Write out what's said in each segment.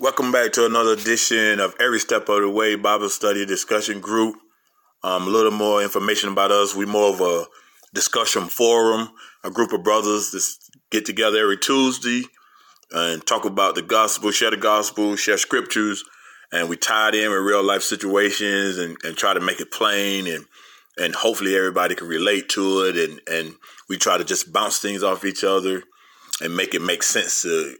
Welcome back to another edition of Every Step of the Way Bible Study Discussion Group. Um, a little more information about us. We're more of a discussion forum, a group of brothers that get together every Tuesday and talk about the gospel, share the gospel, share scriptures, and we tie it in with real life situations and, and try to make it plain and and hopefully everybody can relate to it and, and we try to just bounce things off each other and make it make sense to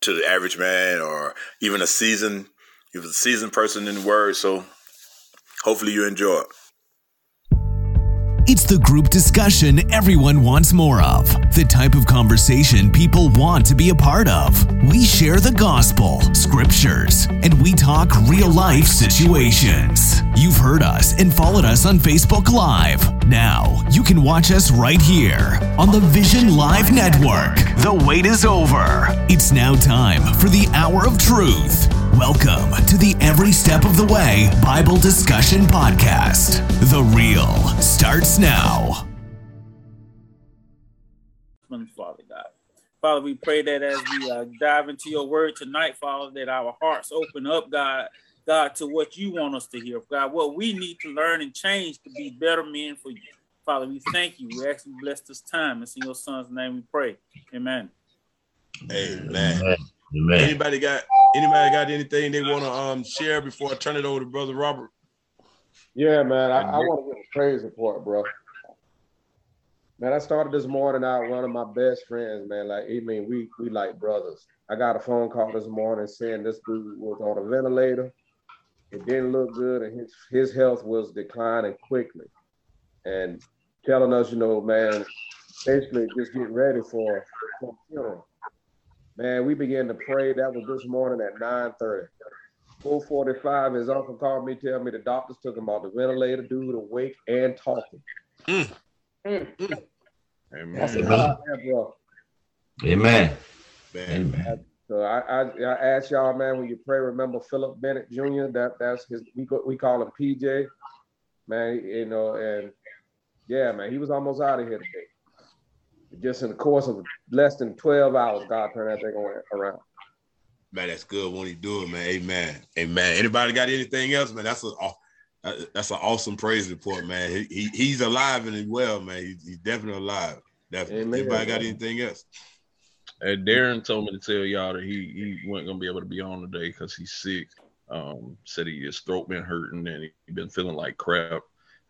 to the average man or even a seasoned even a seasoned person in the word. So hopefully you enjoy it. It's the group discussion everyone wants more of. The type of conversation people want to be a part of. We share the gospel, scriptures, and we talk real life situations. You've heard us and followed us on Facebook Live. Now, you can watch us right here on the Vision Live Network. The wait is over. It's now time for the hour of truth. Welcome to the Every Step of the Way Bible Discussion Podcast. The real starts now. Father God. Father, we pray that as we uh, dive into your word tonight, Father, that our hearts open up, God, God, to what you want us to hear, God, what we need to learn and change to be better men for you. Father, we thank you. We ask you bless this time. It's in your son's name we pray. Amen. Amen. Amen. Amen. Anybody got anybody got anything they want to um share before I turn it over to Brother Robert? Yeah, man. I, I want to give a praise report, bro. Man, I started this morning out one of my best friends, man. Like, I mean, we we like brothers. I got a phone call this morning saying this dude was on a ventilator. It didn't look good, and his his health was declining quickly. And telling us, you know, man, basically just get ready for, for funeral. Man, we began to pray. That was this morning at 9:30. 445, his uncle called me, tell me the doctors took him off the ventilator, dude awake and talking. Mm. Mm. Amen. I said, "God, man, bro." Amen. Amen. So I, I I ask y'all, man, when you pray, remember Philip Bennett Jr. That that's his. We go, we call him PJ, man. You know, and yeah, man, he was almost out of here today. Just in the course of less than twelve hours, God turned that thing around. Man, that's good when he do it, man. Amen. Amen. Anybody got anything else, man? That's a uh, that's an awesome praise report, man. He, he he's alive and well, man. He's, he's definitely alive. Definitely. Amen. Anybody got anything else? Hey, Darren told me to tell y'all that he he wasn't gonna be able to be on today because he's sick. Um, said he his throat been hurting and he been feeling like crap.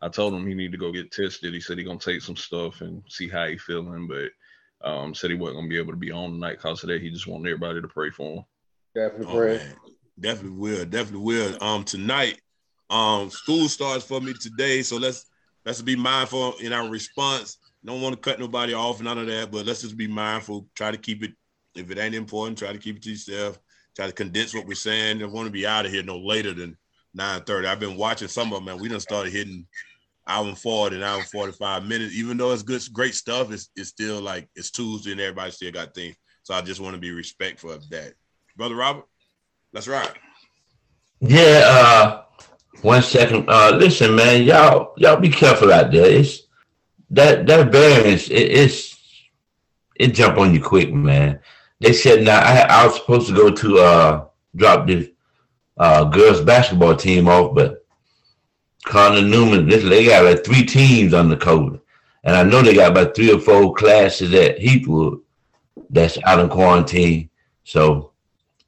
I told him he need to go get tested. He said he gonna take some stuff and see how he feeling, but um, said he wasn't gonna be able to be on tonight because of that. He just wanted everybody to pray for him. Definitely Oh, pray. man. Definitely will. Definitely will. Um, tonight, um, school starts for me today, so let's let's be mindful in our response. Don't want to cut nobody off, none of that, but let's just be mindful. Try to keep it. If it ain't important, try to keep it to yourself. Try to condense what we're saying. I want to be out of here no later than 9:30. I've been watching some of them, man. We done started hitting hour 40 and hour and 45 minutes. Even though it's good, great stuff, it's, it's still like it's Tuesday and everybody still got things. So I just want to be respectful of that. Brother Robert, let's. Yeah, uh, one second. Uh, listen, man, y'all, y'all be careful out there. It's that that variance. It, it's it jump on you quick, man. They said now I, I was supposed to go to uh drop this uh girls basketball team off, but Cardinal Newman, this they got like three teams on the code, and I know they got about three or four classes at Heathwood that's out in quarantine. So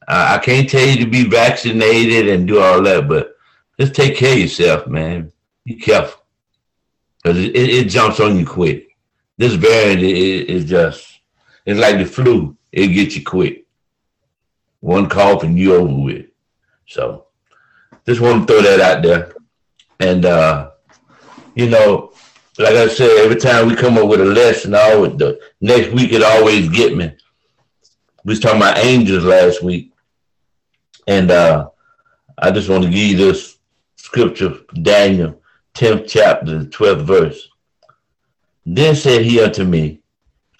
I I can't tell you to be vaccinated and do all that, but just take care of yourself, man. Be careful because it, it, it jumps on you quick. This variant is is just it's like the flu; it gets you quick. One cough and you over with. So just want to throw that out there, and uh, you know, like I said, every time we come up with a lesson, I always the next week it always get me. We was talking about angels last week, and uh, I just want to give you this scripture, Daniel, 10th chapter, 12th verse. Then said he unto me,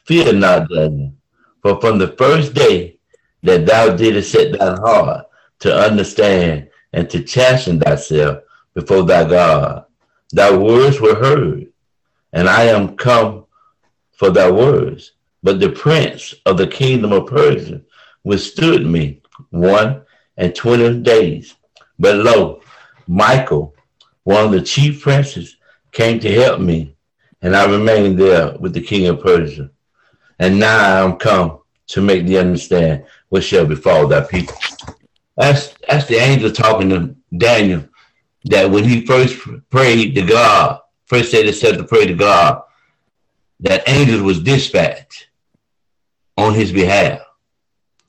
Fear not, Daniel, for from the first day that thou didst set thine heart to understand and to chasten thyself before thy God, thy words were heard, and I am come for thy words. But the prince of the kingdom of Persia withstood me one and twenty days. But lo, Michael, one of the chief princes, came to help me, and I remained there with the king of Persia. And now I am come to make thee understand what shall befall thy people. That's that's the angel talking to Daniel. That when he first prayed to God, first said it said to pray to God, that angels was dispatched on his behalf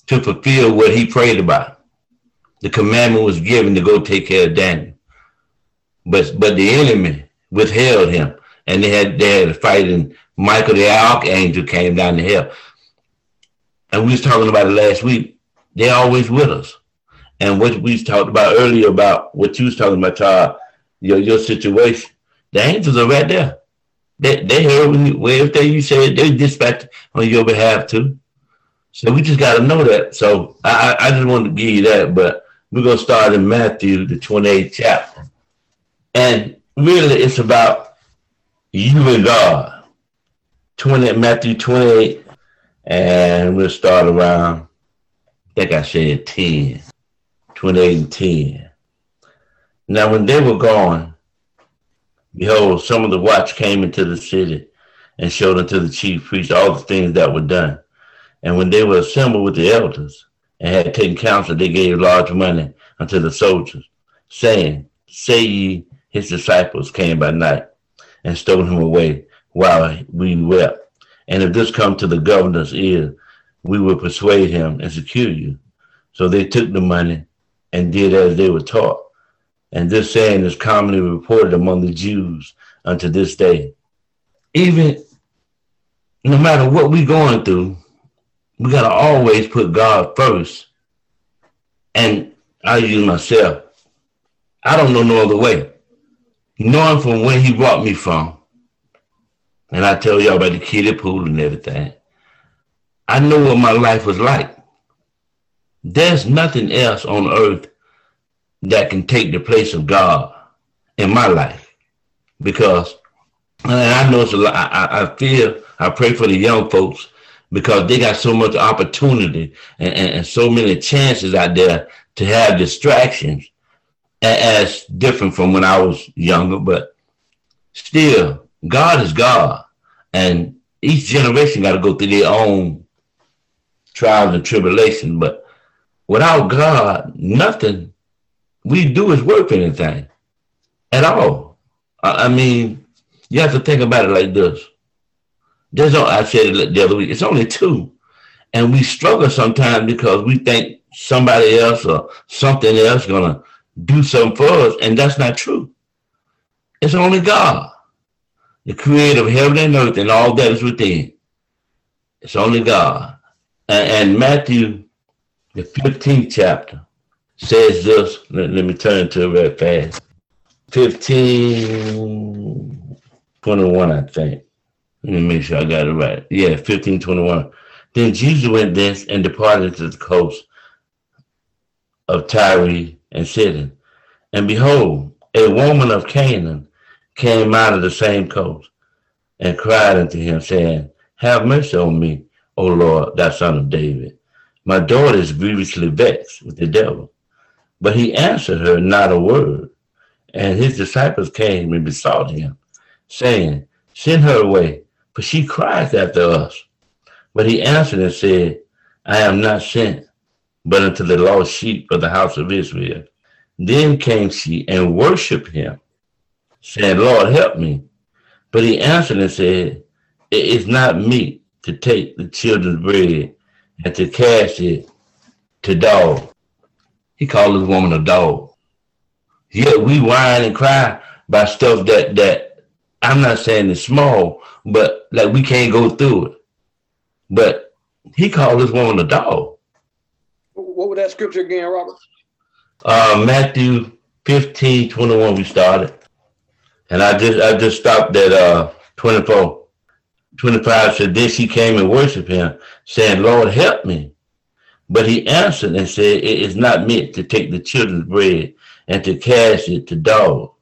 to fulfill what he prayed about. The commandment was given to go take care of Daniel. But but the enemy withheld him and they had they had a fight and Michael the archangel came down to help. And we was talking about it last week. They're always with us. And what we talked about earlier about what you was talking about, Todd, your your situation, the angels are right there. They they heard when you everything you said, they dispatched on your behalf too. So we just got to know that. So I, I just wanted to give you that, but we're to start in Matthew, the 28th chapter. And really, it's about you and God. 20, Matthew 28, and we'll start around, I think I said 10, 28 and 10. Now, when they were gone, behold, some of the watch came into the city and showed unto the chief priest all the things that were done. And when they were assembled with the elders and had taken counsel, they gave large money unto the soldiers, saying, Say ye, his disciples came by night and stole him away while we wept. And if this come to the governor's ear, we will persuade him and secure you. So they took the money and did as they were taught. And this saying is commonly reported among the Jews unto this day. Even no matter what we're going through, we got to always put God first. And I use myself. I don't know no other way. Knowing from where he brought me from, and I tell y'all about the kiddie pool and everything, I know what my life was like. There's nothing else on earth that can take the place of God in my life. Because, and I know it's a lot, I, I feel, I pray for the young folks because they got so much opportunity and, and, and so many chances out there to have distractions as different from when I was younger, but still, God is God. And each generation got to go through their own trials and tribulations. But without God, nothing we do is worth anything at all. I mean, you have to think about it like this. There's no, I said it the other week, it's only two. And we struggle sometimes because we think somebody else or something else gonna do something for us, and that's not true. It's only God, the creator of heaven and earth and all that is within. It's only God. And, and Matthew, the 15th chapter, says this. Let, let me turn to it real fast. 15, 21, I think. Let me make sure I got it right. Yeah, 1521. Then Jesus went thence and departed to the coast of Tyre and Sidon. And behold, a woman of Canaan came out of the same coast and cried unto him, saying, Have mercy on me, O Lord, thou son of David. My daughter is grievously vexed with the devil. But he answered her not a word. And his disciples came and besought him, saying, Send her away, for she cries after us. But he answered and said, I am not sent, but unto the lost sheep of the house of Israel. Then came she and worshipped him, saying, Lord, help me. But he answered and said, It is not meet to take the children's bread and to cast it to dogs. He called this woman a dog. Yet we whine and cry by stuff that that I'm not saying it's small, but like we can't go through it. But he called this woman a dog. What was that scripture again, Robert? Uh, Matthew 15, 21, we started. And I just I just stopped at uh 24. 25 said, Then she came and worshiped him, saying, Lord, help me. But he answered and said, It is not meant to take the children's bread and to cast it to dogs.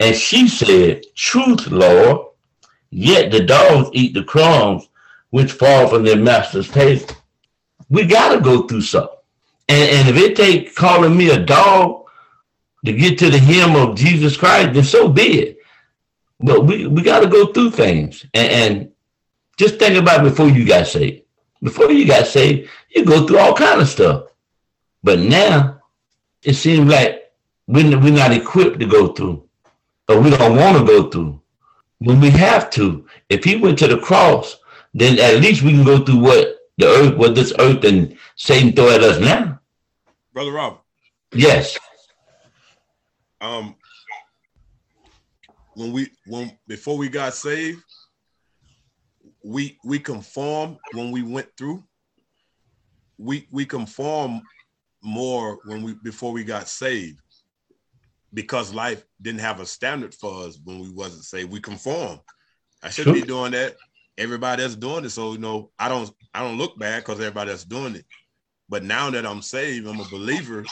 And she said, Truth, Lord. Yet the dogs eat the crumbs which fall from their master's table. We got to go through something. And, and if it take calling me a dog to get to the hem of Jesus Christ, then so be it. But we, we got to go through things. And, and just think about before you got saved. Before you got saved, you go through all kind of stuff. But now it seems like we're, we're not equipped to go through, or we don't want to go through. When we have to, if he went to the cross, then at least we can go through what the earth, what this earth and Satan throw at us now. Brother Robert. Yes. Um, when we when before we got saved, we we conform when we went through. We we conform more when we before we got saved because life didn't have a standard for us when we wasn't saved. We conform. I shouldn't sure. be doing that. Everybody that's doing it, so you know, I don't I don't look bad because everybody that's doing it. But now that I'm saved, I'm a believer.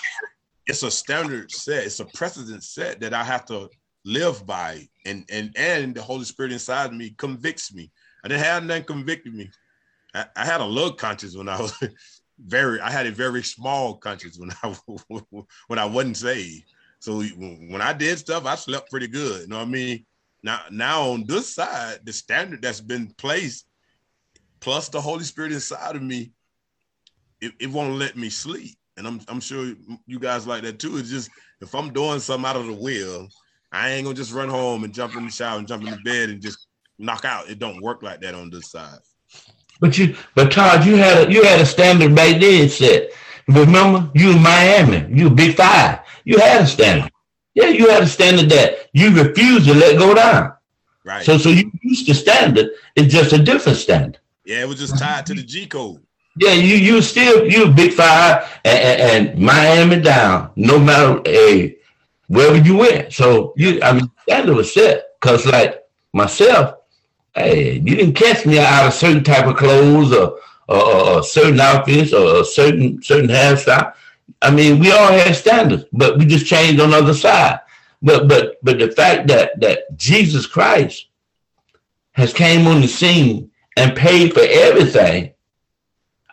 It's a standard set. It's a precedent set that I have to live by, and and and the Holy Spirit inside of me convicts me. I didn't have nothing convicted me. I, I had a little conscience when I was very. I had a very small conscience when I when I wasn't saved. So when I did stuff, I slept pretty good. You know what I mean? Now, now on this side, the standard that's been placed, plus the Holy Spirit inside of me, it, it won't let me sleep. And I'm I'm sure you guys like that too. It's just if I'm doing something out of the will, I ain't gonna just run home and jump in the shower and jump in the bed and just knock out. It don't work like that on this side. But you, but Todd, you had a you had a standard back then set. Remember, you in Miami, you big five. You had a standard. Yeah, you had a standard that you refused to let go down. Right. So, so you used to standard. It's just a different standard. Yeah, it was just tied to the G code. Yeah, you you still you big five and, and, and Miami down, no matter a wherever you went. So you, I mean, standard was set. Cause like myself, hey, you didn't catch me out of certain type of clothes or or, or certain outfits or a certain certain hairstyle. I mean, we all had standards, but we just changed on the other side. But but but the fact that that Jesus Christ has came on the scene and paid for everything.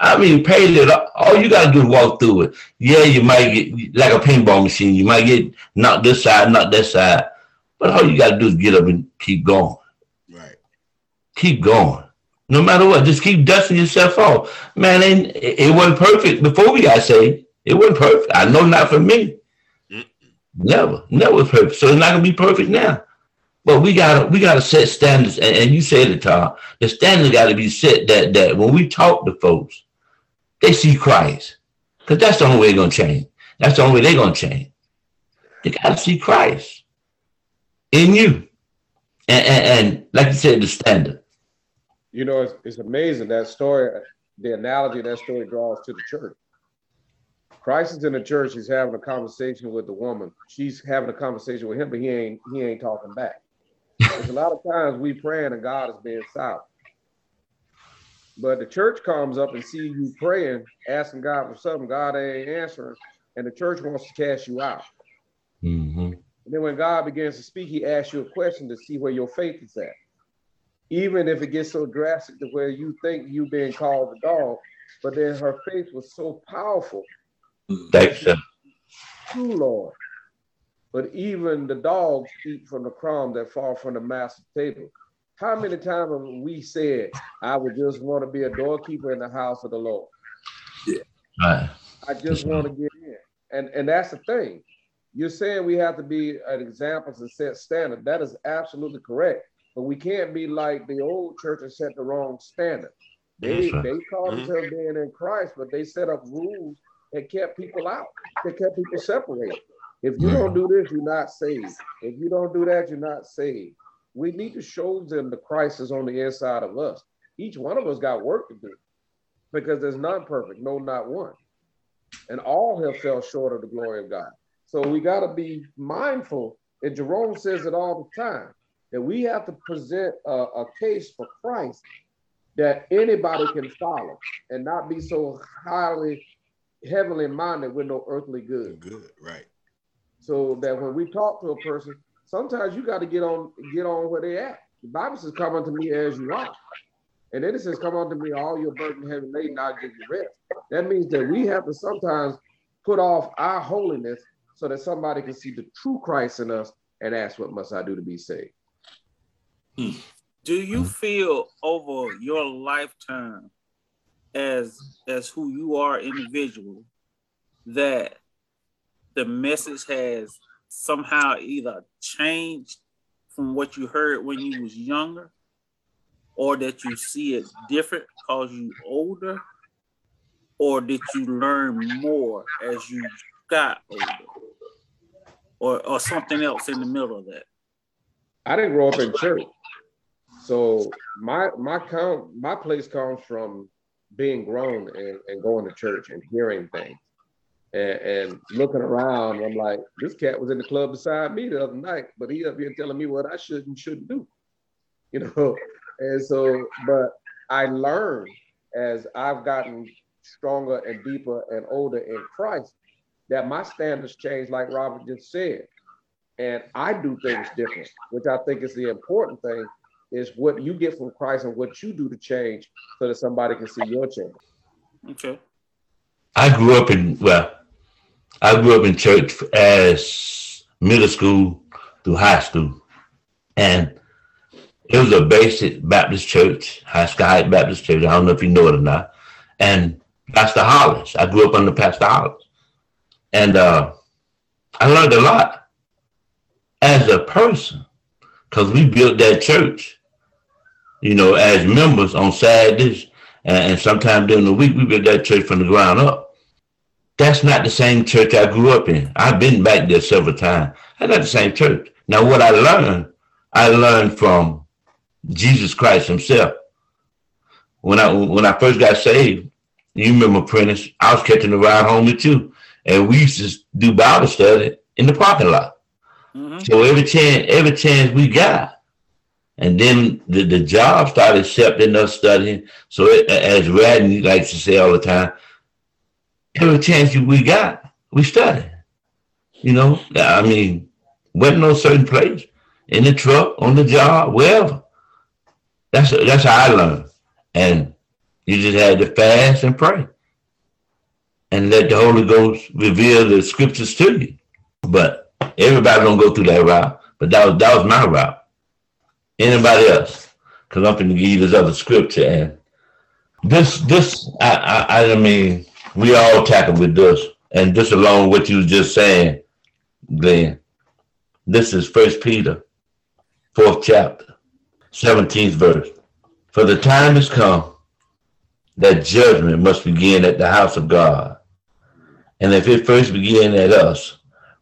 I mean, paid it. All you gotta do is walk through it. Yeah, you might get like a pinball machine. You might get knocked this side, not that side. But all you gotta do is get up and keep going. Right. Keep going. No matter what, just keep dusting yourself off. Man, it, it wasn't perfect before we got saved. It wasn't perfect. I know not for me. Never, never perfect. So it's not gonna be perfect now. But we gotta we gotta set standards, and, and you said it, Tom. The standards gotta be set that that when we talk to folks, they see Christ, because that's the only way they're gonna change. That's the only way they're gonna change. They gotta see Christ in you, and, and, and like you said, the standard. You know, it's, it's amazing that story. The analogy that story draws to the church Christ is in the church. He's having a conversation with the woman. She's having a conversation with him, but he ain't he ain't talking back. There's a lot of times we praying and God is being silent. But the church comes up and see you praying, asking God for something, God ain't answering, and the church wants to cast you out. Mm-hmm. And then when God begins to speak, He asks you a question to see where your faith is at. Even if it gets so drastic to where you think you being called a dog, but then her faith was so powerful Thanks, sir. True, Lord. But even the dogs eat from the crumb that fall from the master table. How many times have we said, I would just want to be a doorkeeper in the house of the Lord? Yeah. Right. I just want to get in. And and that's the thing. You're saying we have to be an example to set standard. That is absolutely correct. But we can't be like the old church and set the wrong standard. They right. they called mm-hmm. themselves being in Christ, but they set up rules that kept people out, that kept people separated. If you don't do this, you're not saved. If you don't do that, you're not saved. We need to show them the Christ is on the inside of us. Each one of us got work to do because there's none perfect, no, not one. And all have fell short of the glory of God. So we got to be mindful, and Jerome says it all the time, that we have to present a, a case for Christ that anybody can follow and not be so highly heavenly minded with no earthly good. Good, right. So that when we talk to a person, sometimes you got to get on get on where they at. The Bible says, "Come unto me as you are," and then it says, "Come unto me, all your burden heavy laden, I'll give you rest." That means that we have to sometimes put off our holiness so that somebody can see the true Christ in us and ask, What must I do to be saved? Hmm. Do you hmm. feel over your lifetime as as who you are individual that the message has somehow either changed from what you heard when you was younger or that you see it different because you older or did you learn more as you got older or, or something else in the middle of that I didn't grow up in church. So my my count my place comes from being grown and, and going to church and hearing things. And, and looking around, I'm like, this cat was in the club beside me the other night, but he up here telling me what I should and shouldn't do. You know, and so, but I learned as I've gotten stronger and deeper and older in Christ that my standards change, like Robert just said. And I do things different, which I think is the important thing is what you get from Christ and what you do to change so that somebody can see your change. okay I grew up in well, I grew up in church as middle school through high school, and it was a basic Baptist church, High Sky Baptist Church. I don't know if you know it or not. And Pastor Hollis, I grew up under Pastor Hollis, and uh, I learned a lot as a person because we built that church, you know, as members on Saturdays and, and sometime during the week we built that church from the ground up. That's not the same church I grew up in. I've been back there several times. That's not the same church. Now, what I learned, I learned from Jesus Christ Himself. When I when I first got saved, you remember Prentice, I was catching a ride home with you, and we used to do Bible study in the parking lot. Mhm. So every chance, every chance we got, and then the, the job started accepting us studying. So it, as Radney likes to say all the time, every chance we got, we studied. You know, I mean, wasn't no certain place in the truck, on the job, wherever. That's that's how I learned, and you just had to fast and pray, and let the Holy Ghost reveal the scriptures to you. But everybody don't go through that route. But that was that was my route. Anybody else? Because I'm going to give you this other scripture, and this this I, I I mean we all tackle with this, and this along what you was just saying, Glenn. This is First Peter, fourth chapter, seventeenth verse. For the time has come that judgment must begin at the house of God, and if it first begin at us,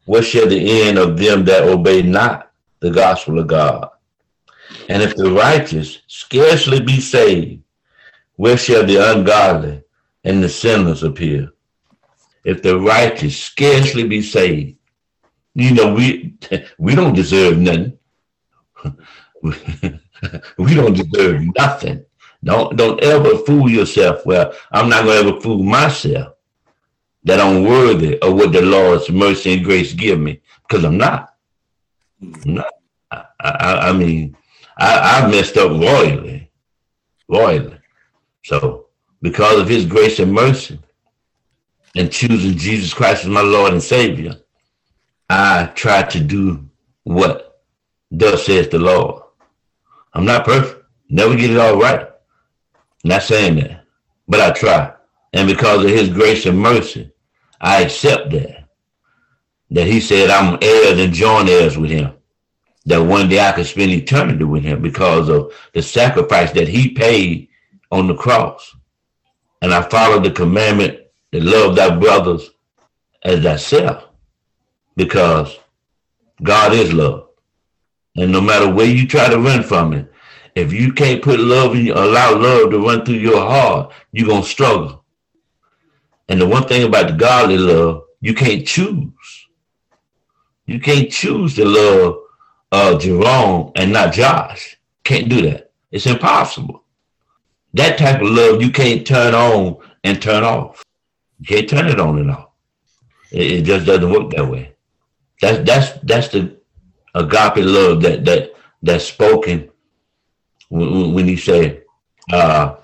what shall the end of them that obey not the gospel of God? And if the righteous scarcely be saved, where shall the ungodly and the sinners appear? If the righteous scarcely be saved, you know, we we don't deserve nothing. we don't deserve nothing. Don't don't ever fool yourself. Well, I'm not gonna ever fool myself that I'm worthy of what the Lord's mercy and grace give me, because I'm not. I'm not. I, I, I mean, I, I messed up royally, royally. So, because of His grace and mercy, and choosing Jesus Christ as my Lord and Savior, I try to do what thus says the Lord. I'm not perfect. Never get it all right. Not saying that, but I try. And because of his grace and mercy, I accept that. That he said I'm heirs and joint heirs with him. That one day I could spend eternity with him because of the sacrifice that he paid on the cross. And I follow the commandment to love thy brothers as thyself because God is love. And no matter where you try to run from it, if you can't put love in you, allow love to run through your heart, you're going to struggle. And the one thing about the godly love, you can't choose. You can't choose to love uh, Jerome and not Josh. Can't do that. It's impossible. That type of love you can't turn on and turn off. You can't turn it on and off. It, it just doesn't work that way. That's that's that's the agape love that that that's spoken when, when he said, uh,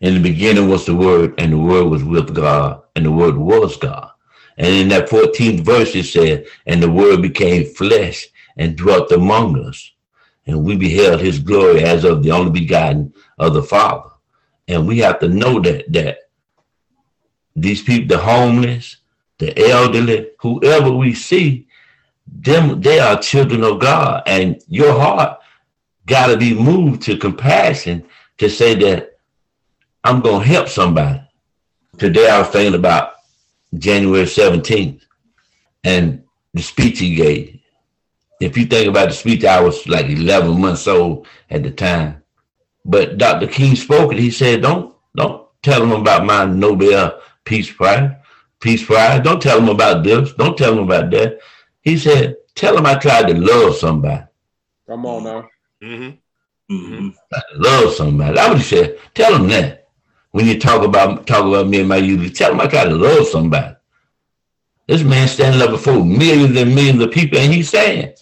"In the beginning was the Word, and the Word was with God, and the Word was God." And in that 14th verse, it said, And the word became flesh and dwelt among us. And we beheld his glory as of the only begotten of the Father. And we have to know that that these people, the homeless, the elderly, whoever we see, them they are children of God. And your heart gotta be moved to compassion to say that I'm gonna help somebody. Today I was thinking about January 17th and the speech he gave. If you think about the speech, I was like 11 months old at the time. But Dr. King spoke it. He said, "Don't don't tell them about my Nobel Peace Prize, Peace Prize. Don't tell them about this. Don't tell them about that." He said, "Tell them I tried to love somebody. Come on now. Mm-hmm. Mm-hmm. Love somebody." That's what he said. Tell them that when you talk about talk about me and my youth. Tell them I tried to love somebody. This man standing up before millions and millions of people, and he's saying,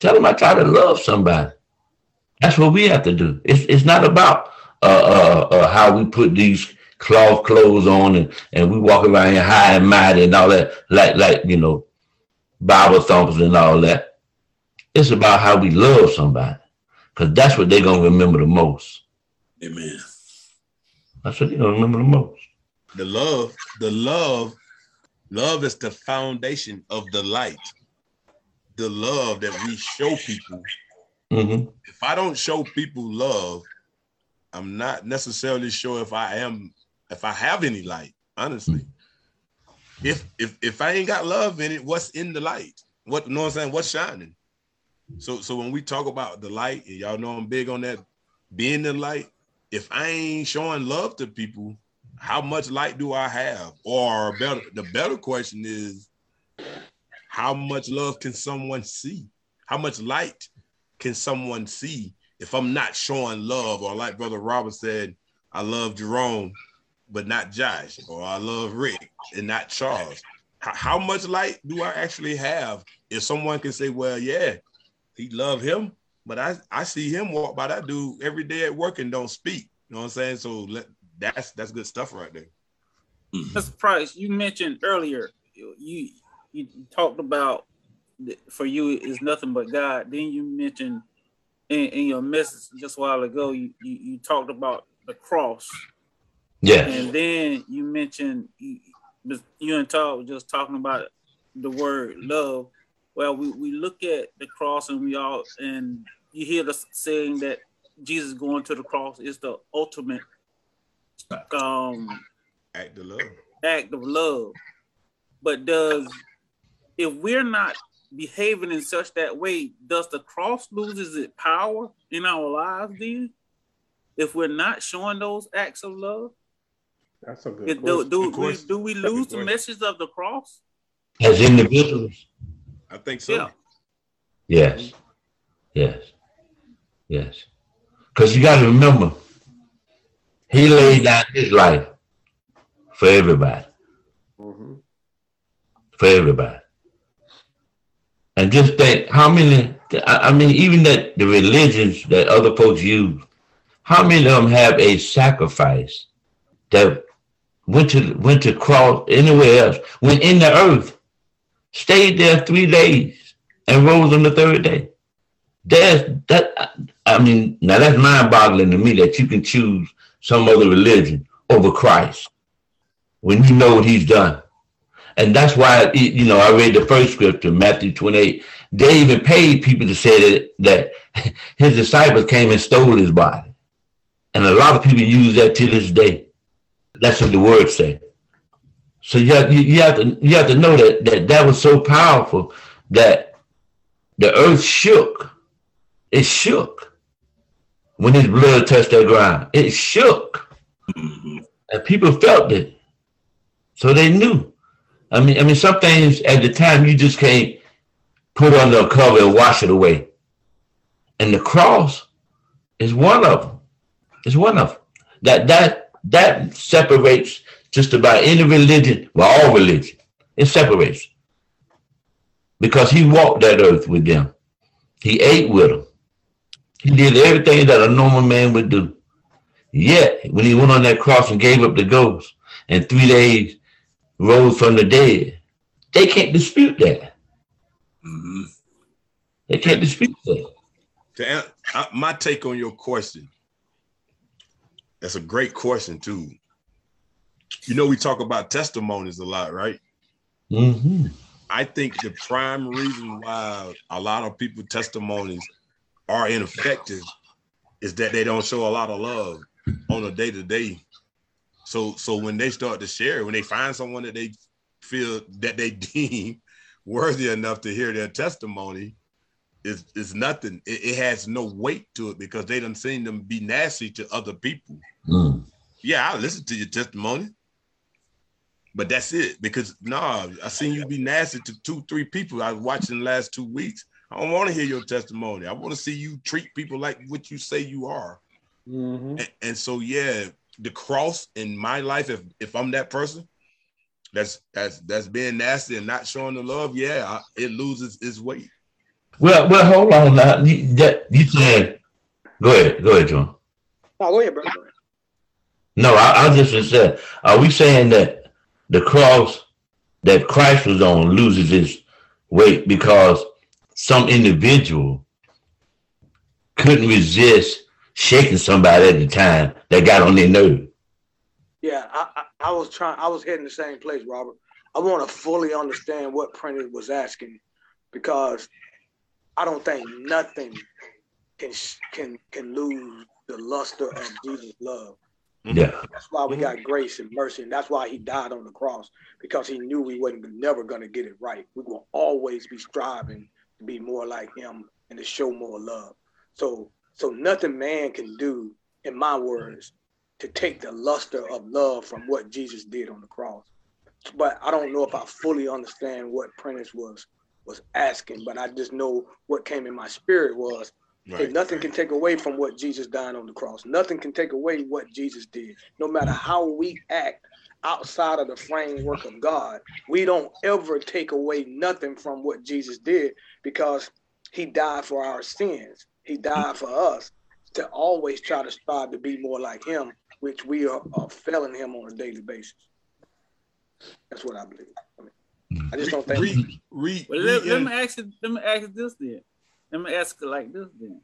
"Tell them I try to love somebody." That's what we have to do. It's it's not about uh, uh, uh, how we put these cloth clothes on and, and we walk around here high and mighty and all that, like like you know, Bible thumpers and all that. It's about how we love somebody, because that's what they're gonna remember the most. Amen. That's what they're gonna remember the most. The love, the love, love is the foundation of the light. The love that we show people. hmm If I don't show people love, I'm not necessarily sure if I am, if I have any light. Honestly, if if if I ain't got love in it, what's in the light? What you know what I'm saying? What's shining? So so when we talk about the light, and y'all know I'm big on that, being the light. If I ain't showing love to people, how much light do I have? Or better, the better question is, how much love can someone see? How much light can someone see if I'm not showing love? Or like Brother Robert said, I love Jerome, but not Josh, or I love Rick and not Charles. How, much light do I actually have? If someone can say, well, yeah, he love him, but I, I see him walk by that dude every day at work and don't speak. You know what I'm saying? So let, that's that's good stuff right there. Mr. Price, you mentioned earlier you you, you talked about for you is nothing but God. Then you mentioned in, in your message just a while ago, you, you you talked about the cross, Yeah. and then you mentioned you, you and Todd were just talking about the word love. Well, we, we look at the cross and we all and you hear the saying that Jesus going to the cross is the ultimate um Act of love. act of love. But does if we're not behaving in such that way, does the cross loses its power in our lives then? If we're not showing those acts of love, That's a good It- do, do, we, question. do we lose the message of the cross? As individuals. I think so. Yeah. Yes. Yes. Yes. Because you got to remember, he laid down his life for everybody, Mhm. for everybody. And just think how many, I mean, even that the religions that other folks use, how many of them have a sacrifice that went to went to cross anywhere else, went in the earth, stayed there three days, and rose on the third day? There's that. I mean, now that's mind-boggling to me that you can choose some other religion over Christ when you know what He's done, and that's why you know I read the first scripture, Matthew 28. They even paid people to say that that His disciples came and stole His body, and a lot of people use that to this day. That's what the word say. So you have, you, you have to you have to know that that that was so powerful that the earth shook. It shook when his blood touched that ground. It shook, Mhm. and people felt it, so they knew. I mean, I mean, some things at the time you just can't put under a cover and wash it away. And the cross is one of them. It's one of them. That that that separates just about any religion, well, all religion. It separates because he walked that earth with them. He ate with them. He did everything that a normal man would do. Yet, when he went on that cross and gave up the ghost, and three days rose from the dead, they can't dispute that. Mhm. They can't dispute that. To an- uh, my take on your question, that's a great question too. You know, we talk about testimonies a lot, right? hmm I think the prime reason why a lot of people testimonies are ineffective is that they don't show a lot of love on a day to day. So so when they start to share, when they find someone that they feel that they deem worthy enough to hear their testimony, is is nothing. It, it has no weight to it because they done seen them be nasty to other people. Mm. Yeah, I listen to your testimony. But that's it. Because nah, I seen you be nasty to two, three people I was watching the last two weeks. I don't want to hear your testimony. I want to see you treat people like what you say you are. Mhm. And, and so yeah, the cross in my life, if if I'm that person that's that's that's being nasty and not showing the love, yeah, I, it loses its weight. Well, well, hold on now. You, that, you said, go ahead, go ahead, John. No, go ahead, bro. No, I, I just said, are we saying that the cross that Christ was on loses its weight because some individual couldn't resist shaking somebody at the time that got on their nerve? Yeah, I, I, I was trying. I was heading the same place, Robert. I want to fully understand what Prentice was asking because I don't think nothing can can can lose the luster of Jesus' love. Mm-hmm. Yeah. That's why we mm-hmm. got grace and mercy, and that's why He died on the cross because He knew we wasn't never gonna get it right. We will always be striving to be more like Him and to show more love. So, so nothing man can do, in my mm-hmm. words, to take the luster of love from what Jesus did on the cross. But I don't know if I fully understand what Prentice was was asking, but I just know what came in my spirit was hey, nothing can take away from what Jesus died on the cross. Nothing can take away what Jesus did. No matter mm-hmm. how we act outside of the framework of God, we don't ever take away nothing from what Jesus did because he died for our sins. He died mm-hmm. for us to always try to strive to be more like him, which we are, are failing him on a daily basis. That's what I believe. I, mean, I just don't think. Read, read, Well, let, read let me ask you. Let me ask you this then. Let me ask it like this then.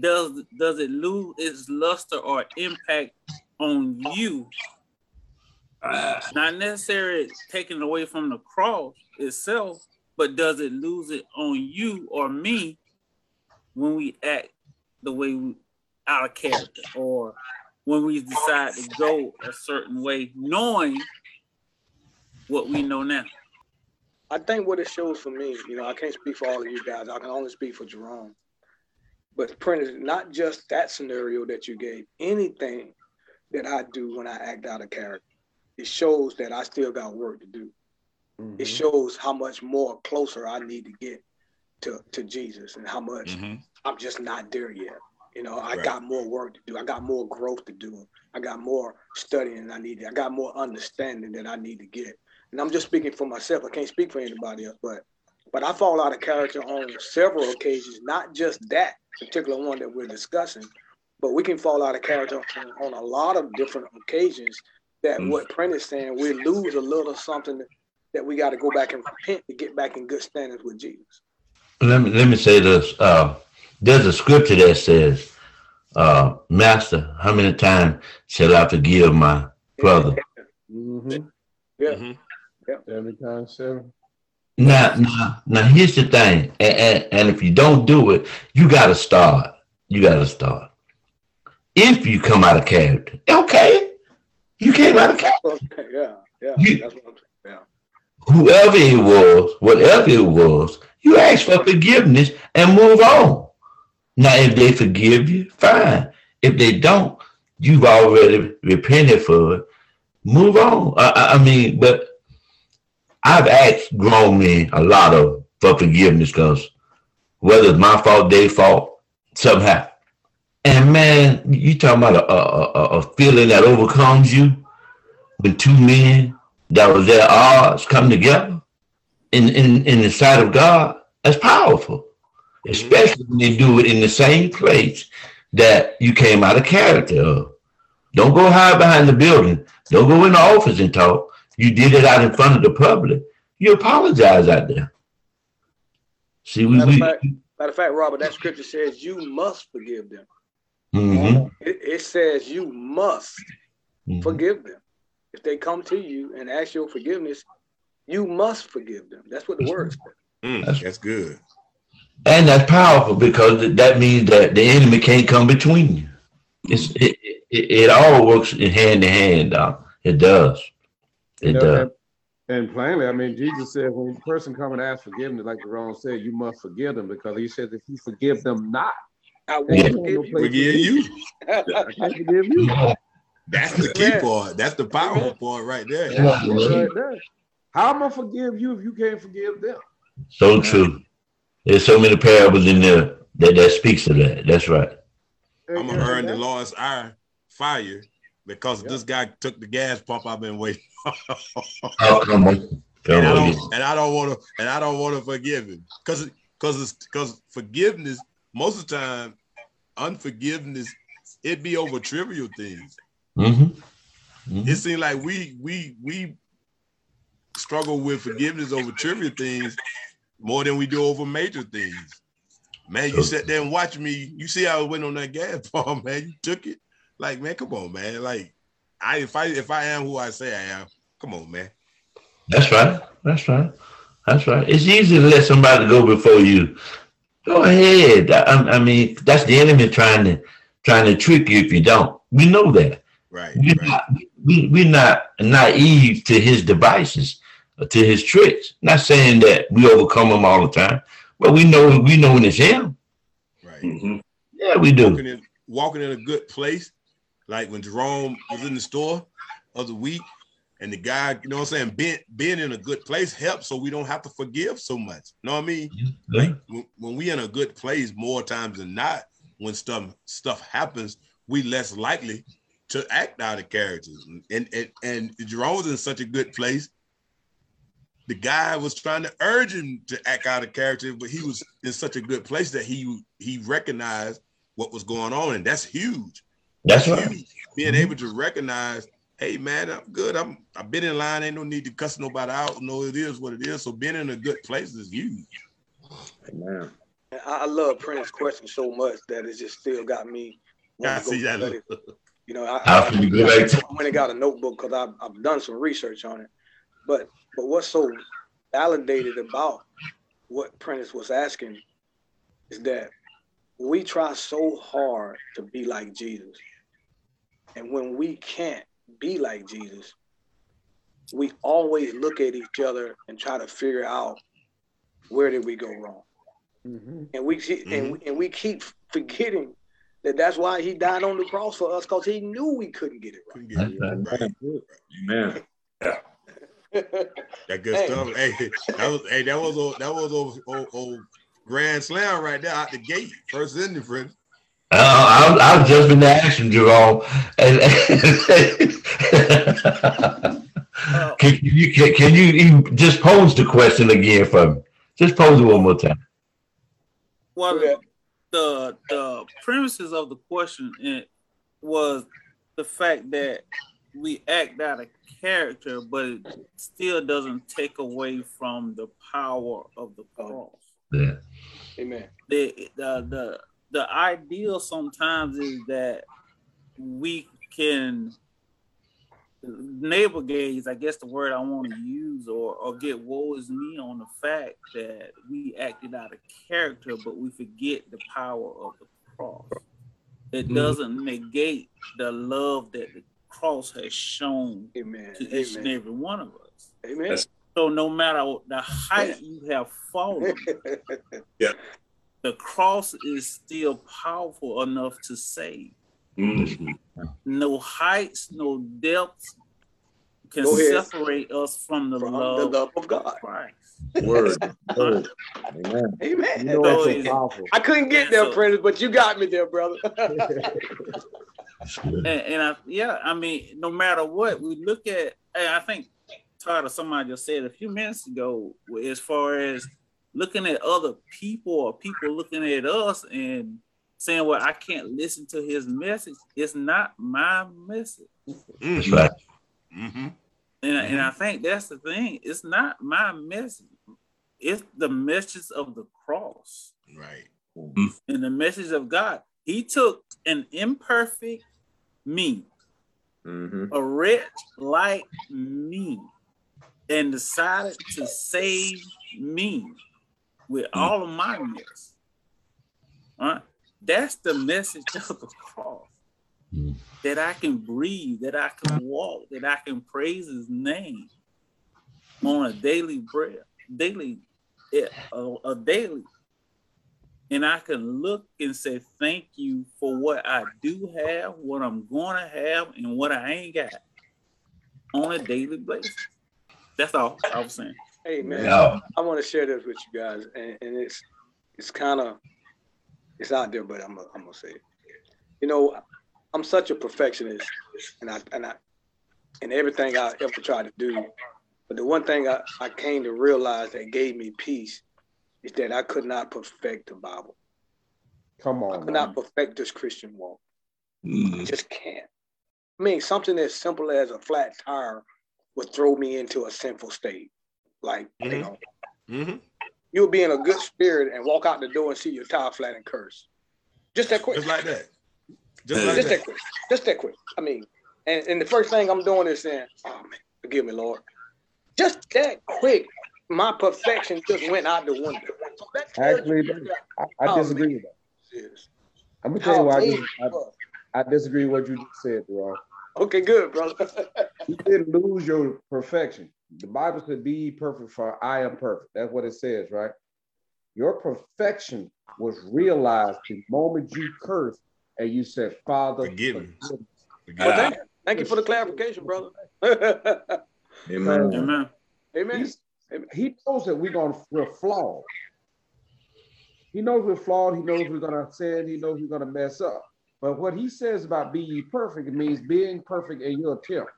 Does does it lose its luster or impact on you? Not necessarily taken away from the cross itself, but does it lose it on you or me when we act the way we out of character or when we decide to go a certain way, knowing what we know now? I think what it shows for me, you know, I can't speak for all of you guys. I can only speak for Jerome. But Prentice, not just that scenario that you gave, anything that I do when I act out of character, it shows that I still got work to do. Mhm. It shows how much more closer I need to get to, to Jesus and how much Mhm. I'm just not there yet. You know, I Right. got more work to do. I got more growth to do. I got more studying I need. I got more understanding that I need to get. And I'm just speaking for myself. I can't speak for anybody else, but but I fall out of character on several occasions, not just that particular one that we're discussing, but we can fall out of character on, on a lot of different occasions that Mm. what Prentice saying, we lose a little something that, that we got to go back and repent to get back in good standings with Jesus. Let me let me say this. Uh, there's a scripture that says, uh, "Master, how many times shall I forgive my brother?" Mhm. Yeah. Mhm. Every time seven. Now, now, now, here's the thing, and, and, and if you don't do it, you got to start. You got to start. If you come out of character, okay, you came out of character. Okay, yeah, yeah. You- That's what I'm saying. Yeah. Whoever it was, whatever it was, you ask for forgiveness and move on. Now, if they forgive you, fine. If they don't, you've already repented for it. Move on. I, I- mean, but I've asked grown men a lot of for forgiveness because whether it's my fault, their fault, happened. And man, you talking about a, a, a, feeling that overcomes you when two men that was at odds come together in, in, in the sight of God, that's powerful. Especially when they do it in the same place that you came out of character of. Don't go hide behind the building. Don't go in the office and talk. You did it out in front of the public. you apologize out there. See, we, Matter of we fact, matter of fact, Robert, that scripture says you must forgive them. mhm, It, it says you must mhm. forgive them. If they come to you and ask your forgiveness, you must forgive them. That's what the word says. Mm, that's good. And that's powerful because that means that the enemy can't come between you. It's it, it, it all works in hand in hand, Doc. It does. It Yeah, does. and, and plainly, I mean, Jesus said when a person come and ask forgiveness, like Jerome said, you must forgive them because he says if you forgive them not, I won't Yeah. forgive you. Forgive you. I can't forgive you. That's the key Amen. part. That's the powerful Amen. part right there. That's right there. How am I forgive you if you can't forgive them? So true. There's so many parables in there that, that speaks to that. That's right. I'm gonna earn the that's- Lord's ire fire because Yeah. this guy took the gas pump I've been waiting. Oh, come on. Come and I on. don't and I don't want to and I don't want to forgive him because because because forgiveness most of the time unforgiveness it be over trivial things. Mm-hmm. It seems like we we we struggle with forgiveness over trivial things more than we do over major things. Man, you sat there and watched me. You see how I went on that gas pump, man. You took it. Like, man, come on, man. Like, I if I if I am who I say I am, come on, man. That's right. That's right. That's right. It's easy to let somebody go before you. Go ahead. I, I mean, that's the enemy trying to trying to trick you if you don't. We know that. Right, We're right. not, we, we're not naive to his devices, to his tricks. Not saying that we overcome him all the time, but we know we know when it's him. right. Mm-hmm. Yeah, we do. Walking in walking in a good place, like when Jerome was in the store of the week, and the guy, you know what I'm saying, being being in a good place helps so we don't have to forgive so much. You know what I mean? Like when, when we in a good place, more times than not, when stuff stuff happens, we less likely to act out of characters. And and and Jerome was in such a good place. The guy was trying to urge him to act out of character, but he was in such a good place that he he recognized what was going on, and that's huge. That's right. Huge. Being mm-hmm. able to recognize, hey man, I'm good. I'm I've been in line. Ain't no need to cuss nobody out. No, it is what it is. So being in a good place is huge. And I I love Prentice's question so much that it just still got me. I see that. study. You know, I, How I, can you go back to- I went and got a notebook because I've, I've done some research on it. But but what's so validated about what Prentice was asking is that we try so hard to be like Jesus. And when we can't be like Jesus, we always look at each other and try to figure out where did we go wrong. Mhm. And we keep and, we- and we keep forgetting that that's why he died on the cross for us because he knew we couldn't get it Couldn't get it right. Man, right. That good Hey. stuff. Hey, that was hey, that was old, that was old, old, old grand slam right there out the gate. First inning, friend. Uh, I, was- I was just in the action, Jerome. And, can you can, can you even just pose the question again for me? Just pose it one more time. Well, Yeah. the the premises of the question was the fact that we act out of character, but it still doesn't take away from the power of the cross. Yeah. Amen. The the the the ideal sometimes is that we can navel gaze, I guess the word I want to use, or or get woe is me on the fact that we acted out of character, but we forget the power of the cross. It Mm-hmm. doesn't negate the love that the cross has shown Amen. to each and Amen. every one of us. Amen. That's- So no matter the height you have fallen, Yeah. the cross is still powerful enough to save. mm, No heights, no depths can separate us from the From the love love of of God. Christ. Word, word. Amen. Amen. You know what's So- so powerful? I couldn't get there, So- Prentice, but you got me there, brother. And, and I, yeah, I mean, no matter what, we look at, and I think Todd or somebody just said a few minutes ago, as far as looking at other people or people looking at us and saying, well, I can't listen to his message. It's not my message. That's right. Mm-hmm. And, and mm-hmm. I think that's the thing. It's not my message. It's the message of the cross Right. Mm-hmm. and the message of God. He took an imperfect me, Mm-hmm. a wretch like me, and decided to save me with mm. all of my mess. All right? That's the message of the cross. Mm. That I can breathe, that I can walk, that I can praise his name on a daily bread, daily, eh, a, a daily. And I can look and say, thank you for what I do have, what I'm going to have, and what I ain't got on a daily basis. That's all I was saying. Hey man, Yeah. I want to share this with you guys, and, and it's it's kind of it's out there, but I'm gonna, I'm gonna say it. You know, I'm such a perfectionist, and I and I and everything I ever try to do. But the one thing I, I came to realize that gave me peace is that I could not perfect the Bible. Come on, I on. could man. not perfect this Christian walk. I Mhm. just can't. I mean, something as simple as a flat tire would throw me into a sinful state. Like, you Mhm. know, Mhm. you'll be in a good spirit and walk out the door and see your tire flat and curse. Just that quick. Just like that. Just like Just that. that quick. Just that quick. I mean, and, and the first thing I'm doing is saying, oh man, forgive me, Lord. Just that quick, my perfection just went out the window. So Actually, you I, I Oh, disagree with that. is. I'm gonna tell you why I, dis- I, I disagree with what you just said, bro. Okay, good, brother. You didn't lose your perfection. The Bible said, "Be perfect, for I am perfect." That's what it says, right? Your perfection was realized the moment you cursed and you said, "Father, Forgive me." forgive me." Forgive well, me. thank, thank you for the clarification, brother. Amen. Amen. Amen. He knows that we're gonna we're flawed. He knows we're flawed. He knows we're gonna sin. He knows we're gonna mess up. But what he says about be ye perfect, means being perfect in your attempt.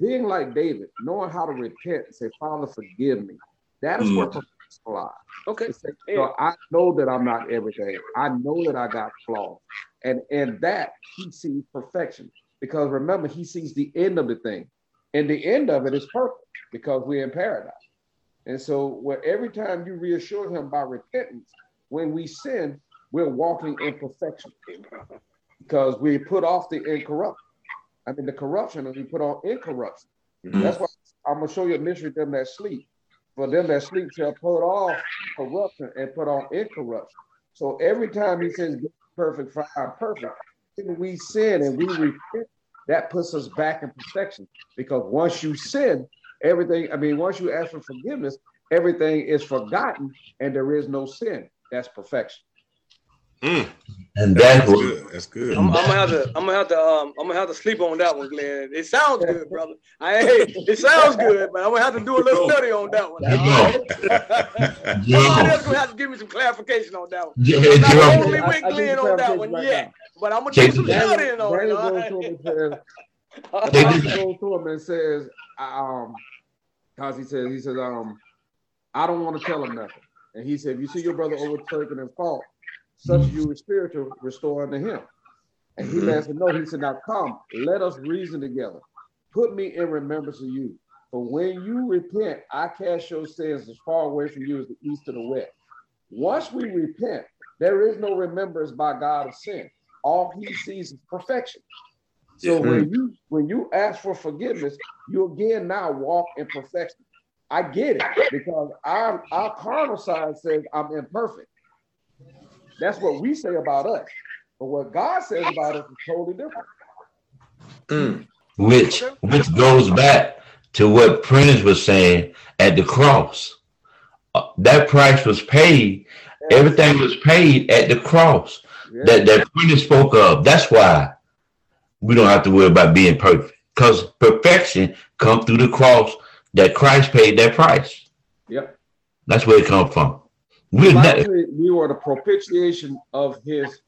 Being like David, knowing how to repent and say, Father, forgive me. That is where mm. perfection lies. Okay. To say, you know, I know that I'm not everything. I know that I got flaws. And and that he sees perfection. Because remember, he sees the end of the thing. And the end of it is perfect because we're in paradise. And so where every time you reassure him by repentance, when we sin, we're walking in perfection because we put off the incorruption. I mean the corruption and we put on incorruption. Mhm. That's why I'm gonna show you a mystery to them that sleep. For them that sleep shall put off corruption and put on incorruption. So every time he says "Be perfect, for I'm perfect, we sin and we repent, that puts us back in perfection. Because once you sin, everything, I mean, once you ask for forgiveness, everything is forgotten and there is no sin. That's perfection. Mm, And that's that's what good. That's good. I'm, I'm gonna have to. I'm gonna have to. Um, I'm gonna have to sleep on that one, Glenn. It sounds good, brother. I it sounds good, but I'm gonna have to do a little study on that one. Jerome. Somebody else gonna have to give me some clarification on that one. J- I'm not Jerome, totally with Glenn on that one right yet, now. but I'm gonna do some studying on it. Daniel all goes right? to him and says, Check Apostle this out. goes to him and says, um, because he says, he says, um, I don't want to tell him nothing. And he said, if you see your brother overtaken in fault, such you is spiritual, restore unto him. And he Mhm. answered, No, he said, Now come, let us reason together. Put me in remembrance of you. For when you repent, I cast your sins as far away from you as the east to the west. Once we repent, there is no remembrance by God of sin. All he sees is perfection. So Yeah. when you when you ask for forgiveness, you again now walk in perfection. I get it because our our carnal side says I'm imperfect. That's what we say about us. But what God says about us is totally different. Mm. which which goes back to what Prentice was saying at the cross. Uh, that price was paid. Everything was paid at the cross Yeah. that that Prentice spoke of. That's why we don't have to worry about being perfect because perfection comes through the cross that Christ paid that price. Yep. That's where it comes from. We're The not, Bible says we were the propitiation of his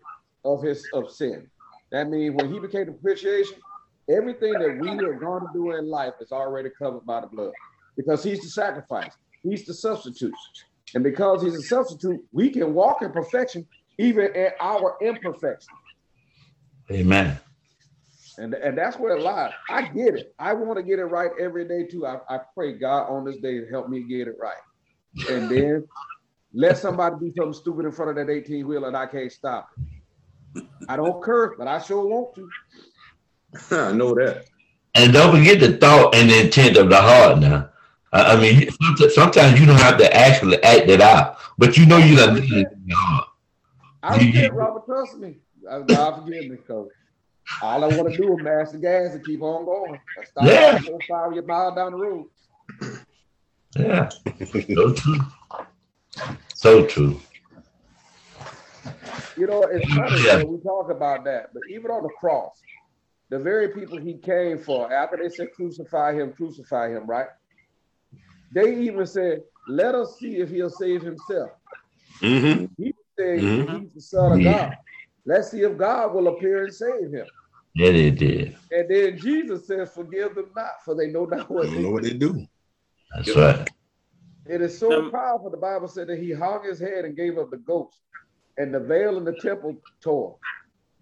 of his of sin. That means when he became the propitiation, everything that we are going to do in life is already covered by the blood. Because he's the sacrifice, he's the substitute. And because he's a substitute, we can walk in perfection even in our imperfection. amen. And, and that's where it lies. I get it. I want to get it right every day too. I, I pray God on this day to help me get it right. And then let somebody do something stupid in front of that 18 wheeler and I can't stop it. I don't curse, but I sure want to. I know that. And don't forget the thought and the intent of the heart now. I I mean, sometimes- sometimes you don't have to actually act it out, but you know you're did it in your heart. I You- repent, Robert, trust me. Uh, God forgive me, because all I want to do is mash the gas and keep on going. I stop Yeah. four, five miles down the road. Yeah, so true. You know, it's funny Yeah. when we talk about that, but even on the cross, the very people he came for, after they said crucify him, crucify him, right? They even said, let us see if he'll save himself. Mm-hmm. He said Mhm. he's the son of Yeah. God. Let's see if God will appear and save him. Yeah, they did. And then Jesus says, forgive them not, for they know not what I they don't know what they do. That's right. It is so Um, powerful. The Bible said that he hung his head and gave up the ghost, and the veil in the temple tore,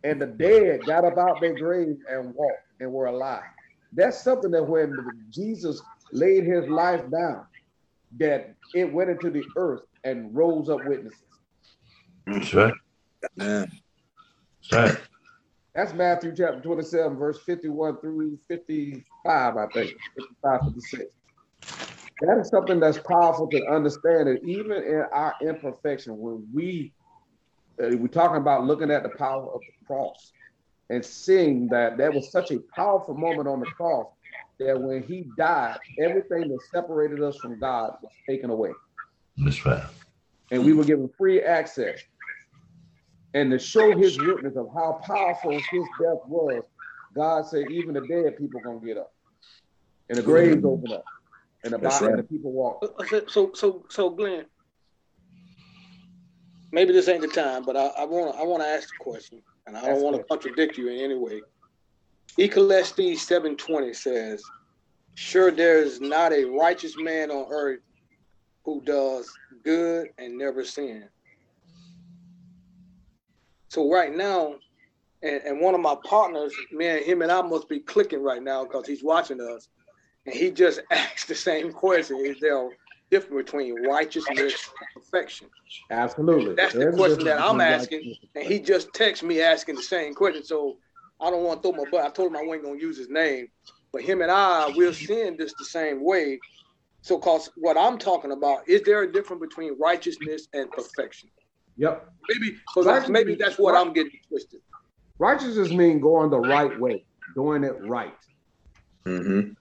and the dead got up out their graves and walked and were alive. That's something that when Jesus laid his life down, that it went into the earth and rose up witnesses. That's right. Man. That's right. That's Matthew chapter 27, verse 51 through 55, I think. 55, 56. That is something that's powerful to understand that even in our imperfection, when we uh, we're talking about looking at the power of the cross and seeing that that was such a powerful moment on the cross that when he died, everything that separated us from God was taken away That's right. and we were given free access. And to show his witness of how powerful his death was, God said, even the dead people gonna get up, and the graves open up, and the, That's body, and right. the people walk. Uh, So, so, so, Glenn, maybe this ain't the time, but I, I want to, I want to ask the question, and I don't want to contradict you in any way. Ecclesiastes seven twenty says, "Sure, there is not a righteous man on earth who does good and never sin." So right now, and, and one of my partners, man, him and I must be clicking right now because he's watching us, and he just asked the same question: Is there a difference between righteousness and perfection? Absolutely. That's the There is a question that I'm asking, and he just texted me asking the same question. So I don't want to throw my butt. I told him I wasn't gonna use his name, but him and I we're seeing this the same way. So, cause what I'm talking about is there a difference between righteousness and perfection? Yep. Maybe, because maybe that's what I'm getting twisted. Righteousness means going the right way, doing it right. Mm-hmm.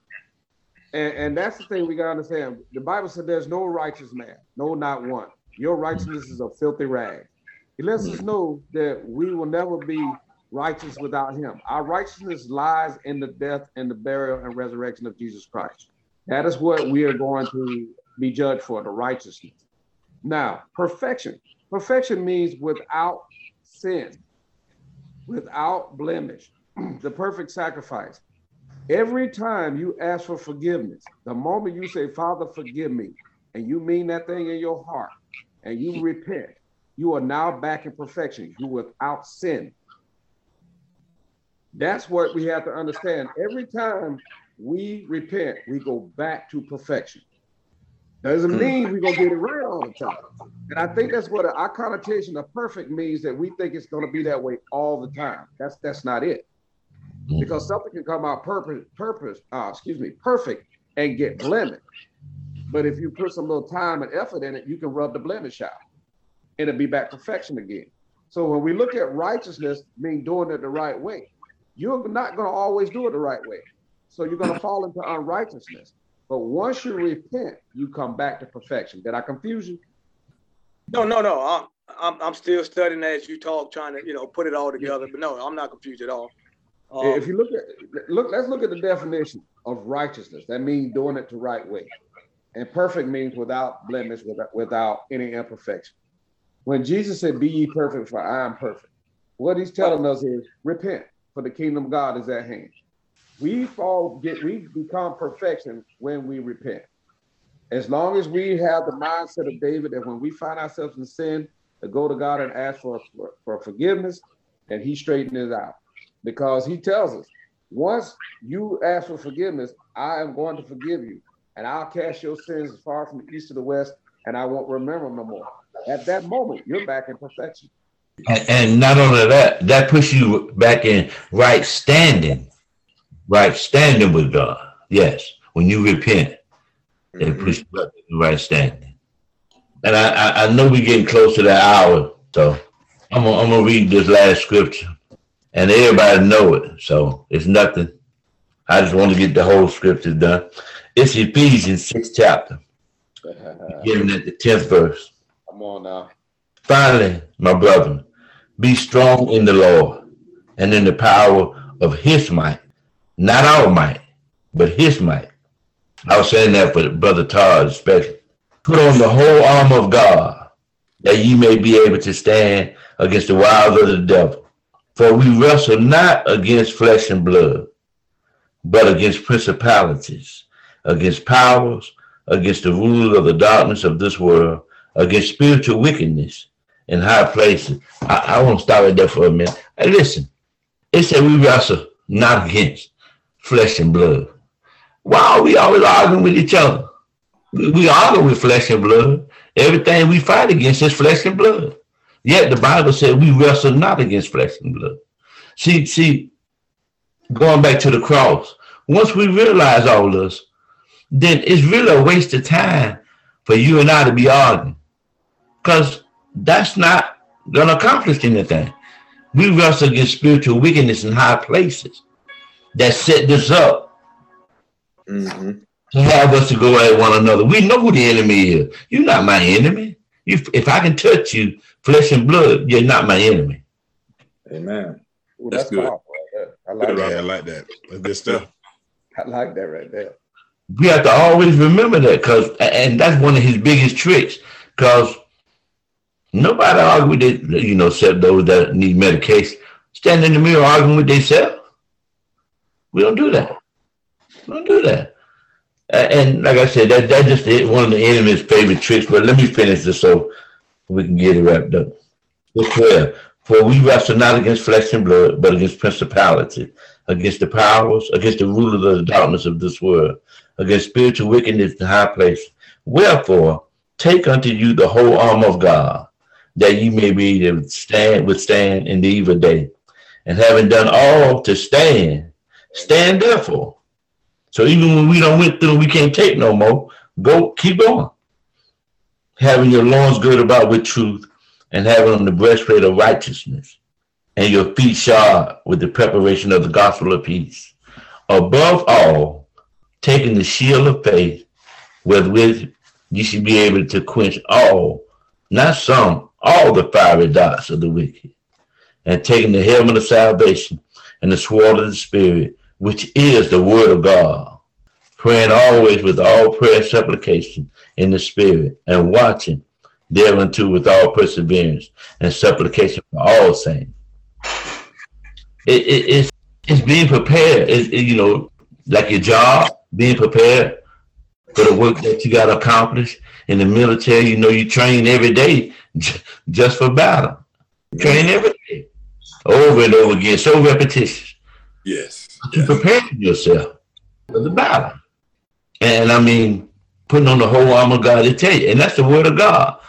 And, and that's the thing we gotta understand. The Bible said there's no righteous man, no, not one. Your righteousness is a filthy rag. He lets us hmm. know that we will never be righteous without him. Our righteousness lies in the death and the burial and resurrection of Jesus Christ. That is what we are going to be judged for, the righteousness. Now, perfection. Perfection means without sin, without blemish, the perfect sacrifice. Every time you ask for forgiveness, the moment you say, Father, forgive me, and you mean that thing in your heart, and you repent, you are now back in perfection. You without sin. That's what we have to understand. Every time we repent, we go back to perfection. Doesn't Hmm. mean we're gonna get it right all the time. And I think that's what our connotation of perfect means that we think it's gonna be that way all the time. That's that's not it. Because something can come out purpose, purpose, uh, excuse me, perfect and get blemish. But if you put some little time and effort in it, you can rub the blemish out and it'll be back perfection again. So when we look at righteousness, mean doing it the right way, you're not going to always do it the right way. So you're going to fall into unrighteousness. But once you repent, you come back to perfection. Did I confuse you? No, no, no. I'm, I'm, I'm still studying as you talk, trying to, you know, put it all together. But no, I'm not confused at all. Um, if you look at look, let's look at the definition of righteousness. That means doing it the right way, and perfect means without blemish, without, without any imperfection. When Jesus said, "Be ye perfect, for I am perfect," what He's telling us is, repent, for the kingdom of God is at hand. We fall, get, we become perfection when we repent. As long as we have the mindset of David that when we find ourselves in sin, to go to God and ask for, for, for forgiveness, and He straightens it out because he tells us Once you ask for forgiveness, I am going to forgive you, and I'll cast your sins as far from the east to the west, and I won't remember them no more. At that moment, you're back in perfection. And, not only that, that puts you back in right standing, right standing with God. Yes, when you repent, it mm-hmm. puts you back in right standing. And I, I, I know we're getting close to that hour, so I'm gonna, I'm gonna read this last scripture, and everybody know it, so it's nothing. I just want to get the whole scripture done. It's Ephesians six chapter, beginning at the tenth verse. Come on now. Finally, my brother, be strong in the Lord and in the power of his might. Not our might, but his might. I was saying that for Brother Todd especially. Put on the whole armor of God that ye may be able to stand against the wiles of the devil. For we wrestle not against flesh and blood, but against principalities, against powers, against the rulers of the darkness of this world, against spiritual wickedness in high places. I, I want to stop right there for a minute. Hey, listen, it said we wrestle not against flesh and blood. Why are we always arguing with each other? We, we argue with flesh and blood. Everything we fight against is flesh and blood. Yet the Bible said we wrestle not against flesh and blood. See, see, going back to the cross, once we realize all this, then it's really a waste of time for you and I to be arguing. Because that's not going to accomplish anything. We wrestle against spiritual wickedness in high places that set this up Mm-hmm. to have us to go at one another. We know who the enemy is. You're not my enemy. You, if I can touch you, flesh and blood, you're not my enemy. Amen. Ooh, That's that's good. powerful right there. I like Yeah, I that. like that. That's good stuff. I like that right there. We have to always remember that because, and that's one of his biggest tricks. Because nobody argue with it, you know, except those that need medication. Stand in the mirror arguing with themselves. We don't do that. We don't do that. A- And like I said, that that's just one of the enemy's favorite tricks. But let me finish this so we can get it wrapped up. Clear. For we wrestle not against flesh and blood, but against principalities, against the powers, against the rulers of the darkness of this world, against spiritual wickedness in high places. Wherefore, take unto you the whole armor of God, that ye may be able to stand, withstand in the evil day. And having done all to stand, stand therefore. So even when we don't went through, we can't take no more. Go, keep going. Having your loins girded about with truth, and having on the breastplate of righteousness, and your feet shod with the preparation of the gospel of peace. Above all, taking the shield of faith, with which you should be able to quench all, not some, all the fiery darts of the wicked, and taking the helmet of salvation and the sword of the Spirit, which is the word of God, praying always with all prayer and supplication in the Spirit, and watching thereunto with all perseverance and supplication for all saints. It, it, it's, it's being prepared, it, it, you know, like your job, being prepared for the work that you got to accomplish. In the military, you know, you train every day j- just for battle. Train every day, over and over again, so repetitious. Yes. You prepare yourself for the battle. And I mean, putting on the whole armor of God to tell you, and that's the word of God.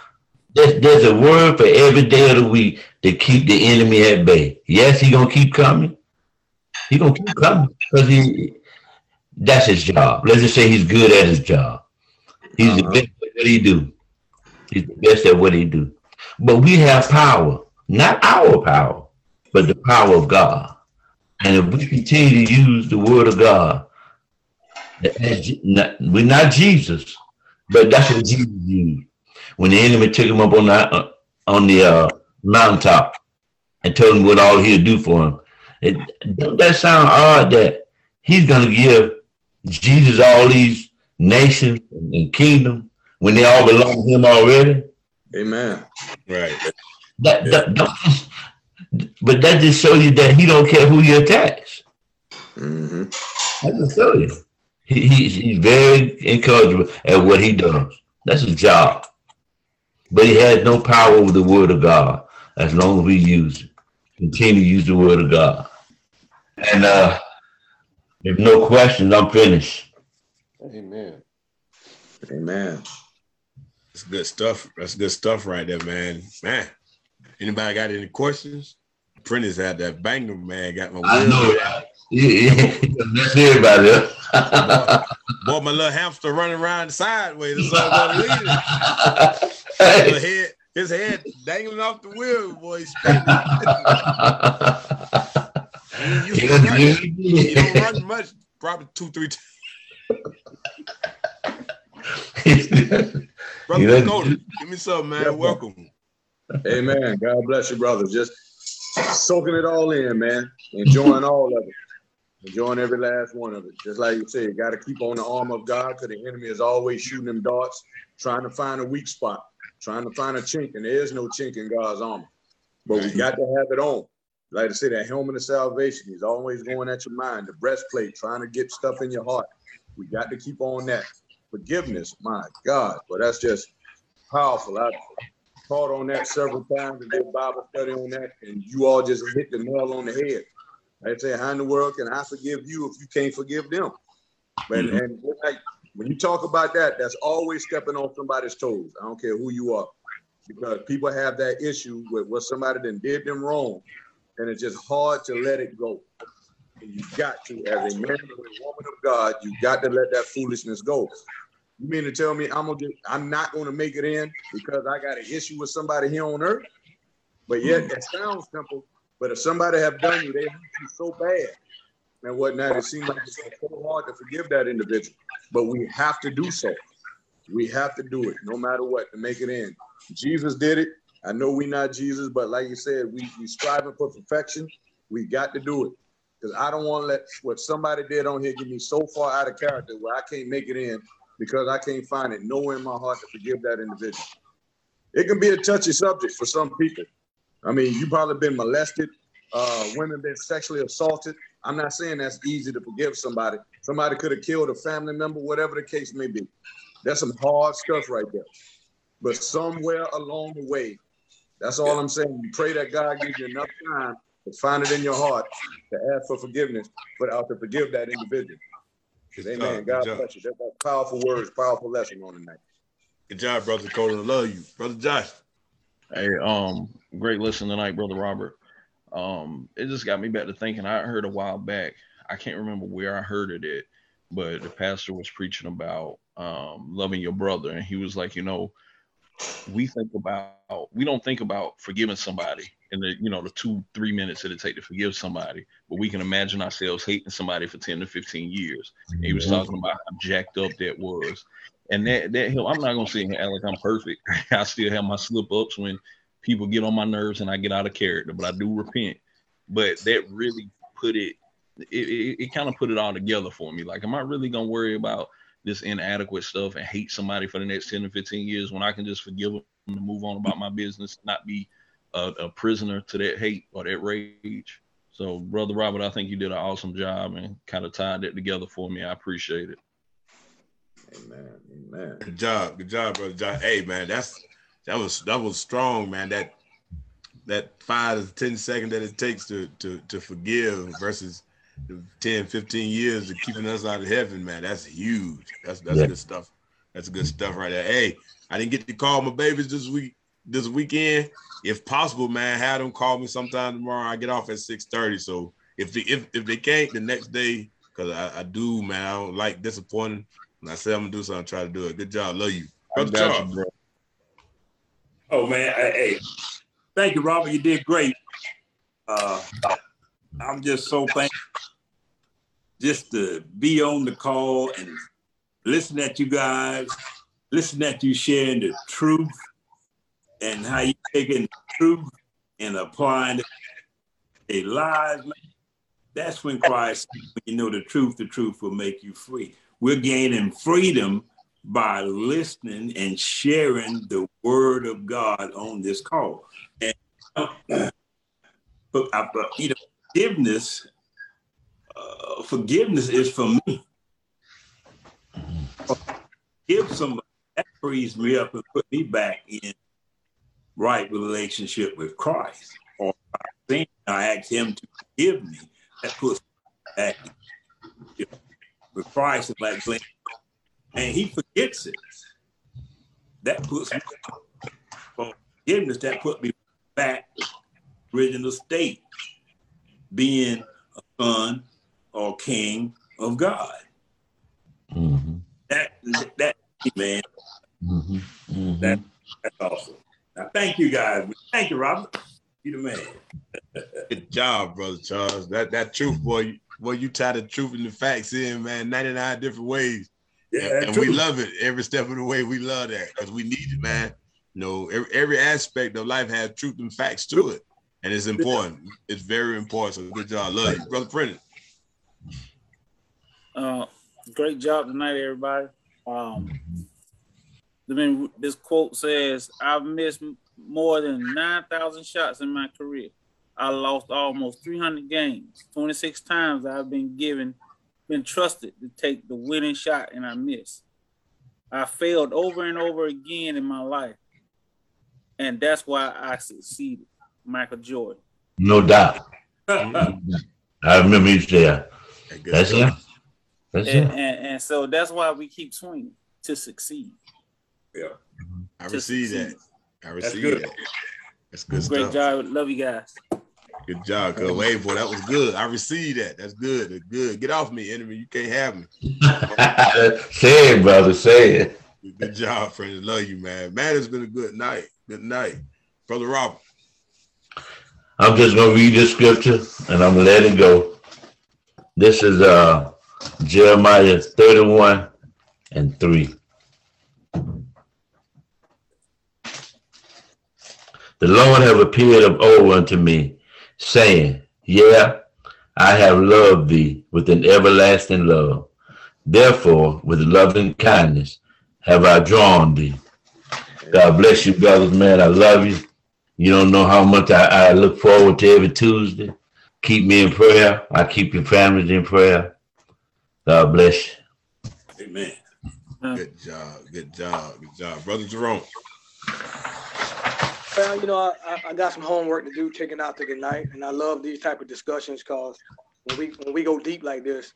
There's, there's a word for every day of the week to keep the enemy at bay. Yes, he gonna keep coming. He gonna keep coming because he that's his job. Let's just say he's good at his job. He's the Uh-huh. best at what he do. He's the best at what he do. But we have power, not our power, but the power of God. And if we continue to use the word of God, not- we're not Jesus, but that's what Jesus used. When the enemy took him up on the, uh, on the uh, mountaintop and told him what all he'd do for him. It, don't that sound odd that he's going to give Jesus all these nations and kingdom when they all belong to him already? Amen. Right. That, that, that- but that just shows you that he don't care who you attacks. Mm-hmm. I can tell you. He, he's, he's very encouraging at what he does. That's his job. But he has no power over the word of God as long as we use it. Continue to use the word of God. And uh If no questions, I'm finished. Amen. Amen. That's good stuff. That's good stuff right there, man. Man, anybody got any questions? Prentice had that banger, man. Got my I know that. Yeah, yeah. That's everybody else. Boy, my little hamster running around sideways. That's all I'm leading. His head, his head dangling off the wheel, boy. He's. You, you, don't run, you don't run much, probably two, three times. Brother You know- Dakota, give me something, man. Welcome. Amen. God bless you, brother. Just soaking it all in, man. Enjoying all of it. Enjoying every last one of it. Just like you said, you got to keep on the arm of God because the enemy is always shooting them darts, trying to find a weak spot, trying to find a chink, and there is no chink in God's armor. But we got to have it on. Like I said, that helmet of salvation is always going at your mind. The breastplate, trying to get stuff in your heart. We got to keep on that. Forgiveness, my God. But that's just powerful. I've taught on that several times and did Bible study on that, and you all just hit the nail on the head. I say, how in the world can I forgive you if you can't forgive them? But and mm-hmm. like when you talk about that, that's always stepping on somebody's toes. I don't care who you are, because people have that issue with what somebody then did them wrong, and it's just hard to let it go. And you got to, as a man or a woman of God, you got to let that foolishness go. You mean to tell me I'm gonna get, I'm not gonna make it in because I got an issue with somebody here on earth? But yet mm-hmm. it sounds simple. But if somebody have done you, they hurt you so bad and whatnot, it seems like it's so hard to forgive that individual. But we have to do so. We have to do it, no matter what, to make it in. Jesus did it. I know we not Jesus, but like you said, we we striving for perfection. We got to do it because I don't want to let what somebody did on here get me so far out of character where I can't make it in because I can't find it nowhere in my heart to forgive that individual. It can be a touchy subject for some people. I mean, you probably been molested, uh, women been sexually assaulted. I'm not saying that's easy to forgive somebody. Somebody could have killed a family member, whatever the case may be. That's some hard stuff right there. But somewhere along the way, that's all I'm saying. You pray that God gives you enough time to find it in your heart to ask for forgiveness, but out to forgive that individual. Amen. God bless you. That's powerful words, powerful lesson on tonight. Good job, brother Dakota. I love you, brother Josh. Hey, um, great listen tonight, brother Robert. Um, it just got me back to thinking. I heard a while back. I can't remember where I heard it at, but the pastor was preaching about um loving your brother, and he was like, you know, we think about we don't think about forgiving somebody in the you know the two three minutes that it take to forgive somebody, but we can imagine ourselves hating somebody for ten to fifteen years. And he was talking about how jacked up that was. And that that help. I'm not gonna sit here like I'm perfect. I still have my slip ups when people get on my nerves and I get out of character, but I do repent. But that really put it it, it, it kind of put it all together for me. Like, am I really gonna worry about this inadequate stuff and hate somebody for the next 10 to 15 years when I can just forgive them and move on about my business, not be a, a prisoner to that hate or that rage? So, brother Robert, I think you did an awesome job and kind of tied that together for me. I appreciate it. Amen. Amen. Good job, good job, brother Josh. Hey, man, that's that was that was strong, man. That that five to ten seconds that it takes to to to forgive versus the 10, 15 years of keeping us out of heaven, man. That's huge. That's that's Yeah. good stuff. That's good stuff right there. Hey, I didn't get to call my babies this week, this weekend. If possible, man, have them call me sometime tomorrow. I get off at six thirty. So if they, if if they can't, the next day, because I, I do, man, I don't like disappointing. When I say I'm gonna do something, try to do it. Good job, love you, I brother got you, bro. Oh man, hey, hey, thank you, Robert. You did great. Uh, I'm just so thankful just to be on the call and listen at you guys, listen at you sharing the truth and how you taking the truth and applying it to their lives. man. That's when Christ, when you know the truth, the truth will make you free. We're gaining freedom by listening and sharing the word of God on this call. And uh, uh, but, you know, forgiveness, uh, forgiveness is for me. Give somebody that frees me up and put me back in right relationship with Christ. Or I ask Him to forgive me. That puts me back. in. With Christ like Glenn, and he forgets it. That puts me for forgiveness. That put me back original state, being a son or king of God. Mm-hmm. That that man, Mm-hmm. Mm-hmm. that that's awesome. Now, thank you guys. Thank you, Robert. You the man. Good job, brother Charles. That that truth, boy, boy, you tie the truth and the facts in, man, 99 different ways. Yeah, and, and we love it every step of the way. We love that because we need it, man. You know, every, every aspect of life has truth and facts to it, and it's important. It's very important. So good job, love you, brother Brennan. Uh, great job tonight, everybody. Um, I mean, this quote says, "I've missed more than nine thousand shots in my career. I lost almost three hundred games. Twenty six times I've been given, been trusted to take the winning shot, and I missed. I failed over and over again in my life, and that's why I succeeded." Michael Jordan. No doubt. I remember you say That's it. That's And, it. and, and so that's why we keep swinging to succeed. Yeah. I To receive succeed. that. I That's receive good. that. That's good Great stuff. job. Love you guys. Good job, cuz. Wait, boy, that was good. I received that. That's good. That's good. Get off me, enemy. You can't have me. say it, brother. Say it. Good job, friends. Love you, man. Man, it's been a good night. Good night. Brother Robert. I'm just gonna read this scripture and I'm gonna let it go. This is uh Jeremiah 31 and 3. The Lord have appeared of old unto me, saying, Yeah, I have loved thee with an everlasting love. Therefore, with loving kindness have I drawn thee. God bless you, brothers, man. I love you. You don't know how much I, I look forward to every Tuesday. Keep me in prayer. I keep your families in prayer. God bless you. Amen. Good job. Good job. Good job. Brother Jerome. Well, you know, I, I- got some homework to do, checking out the night, and I love these type of discussions because when we when we go deep like this,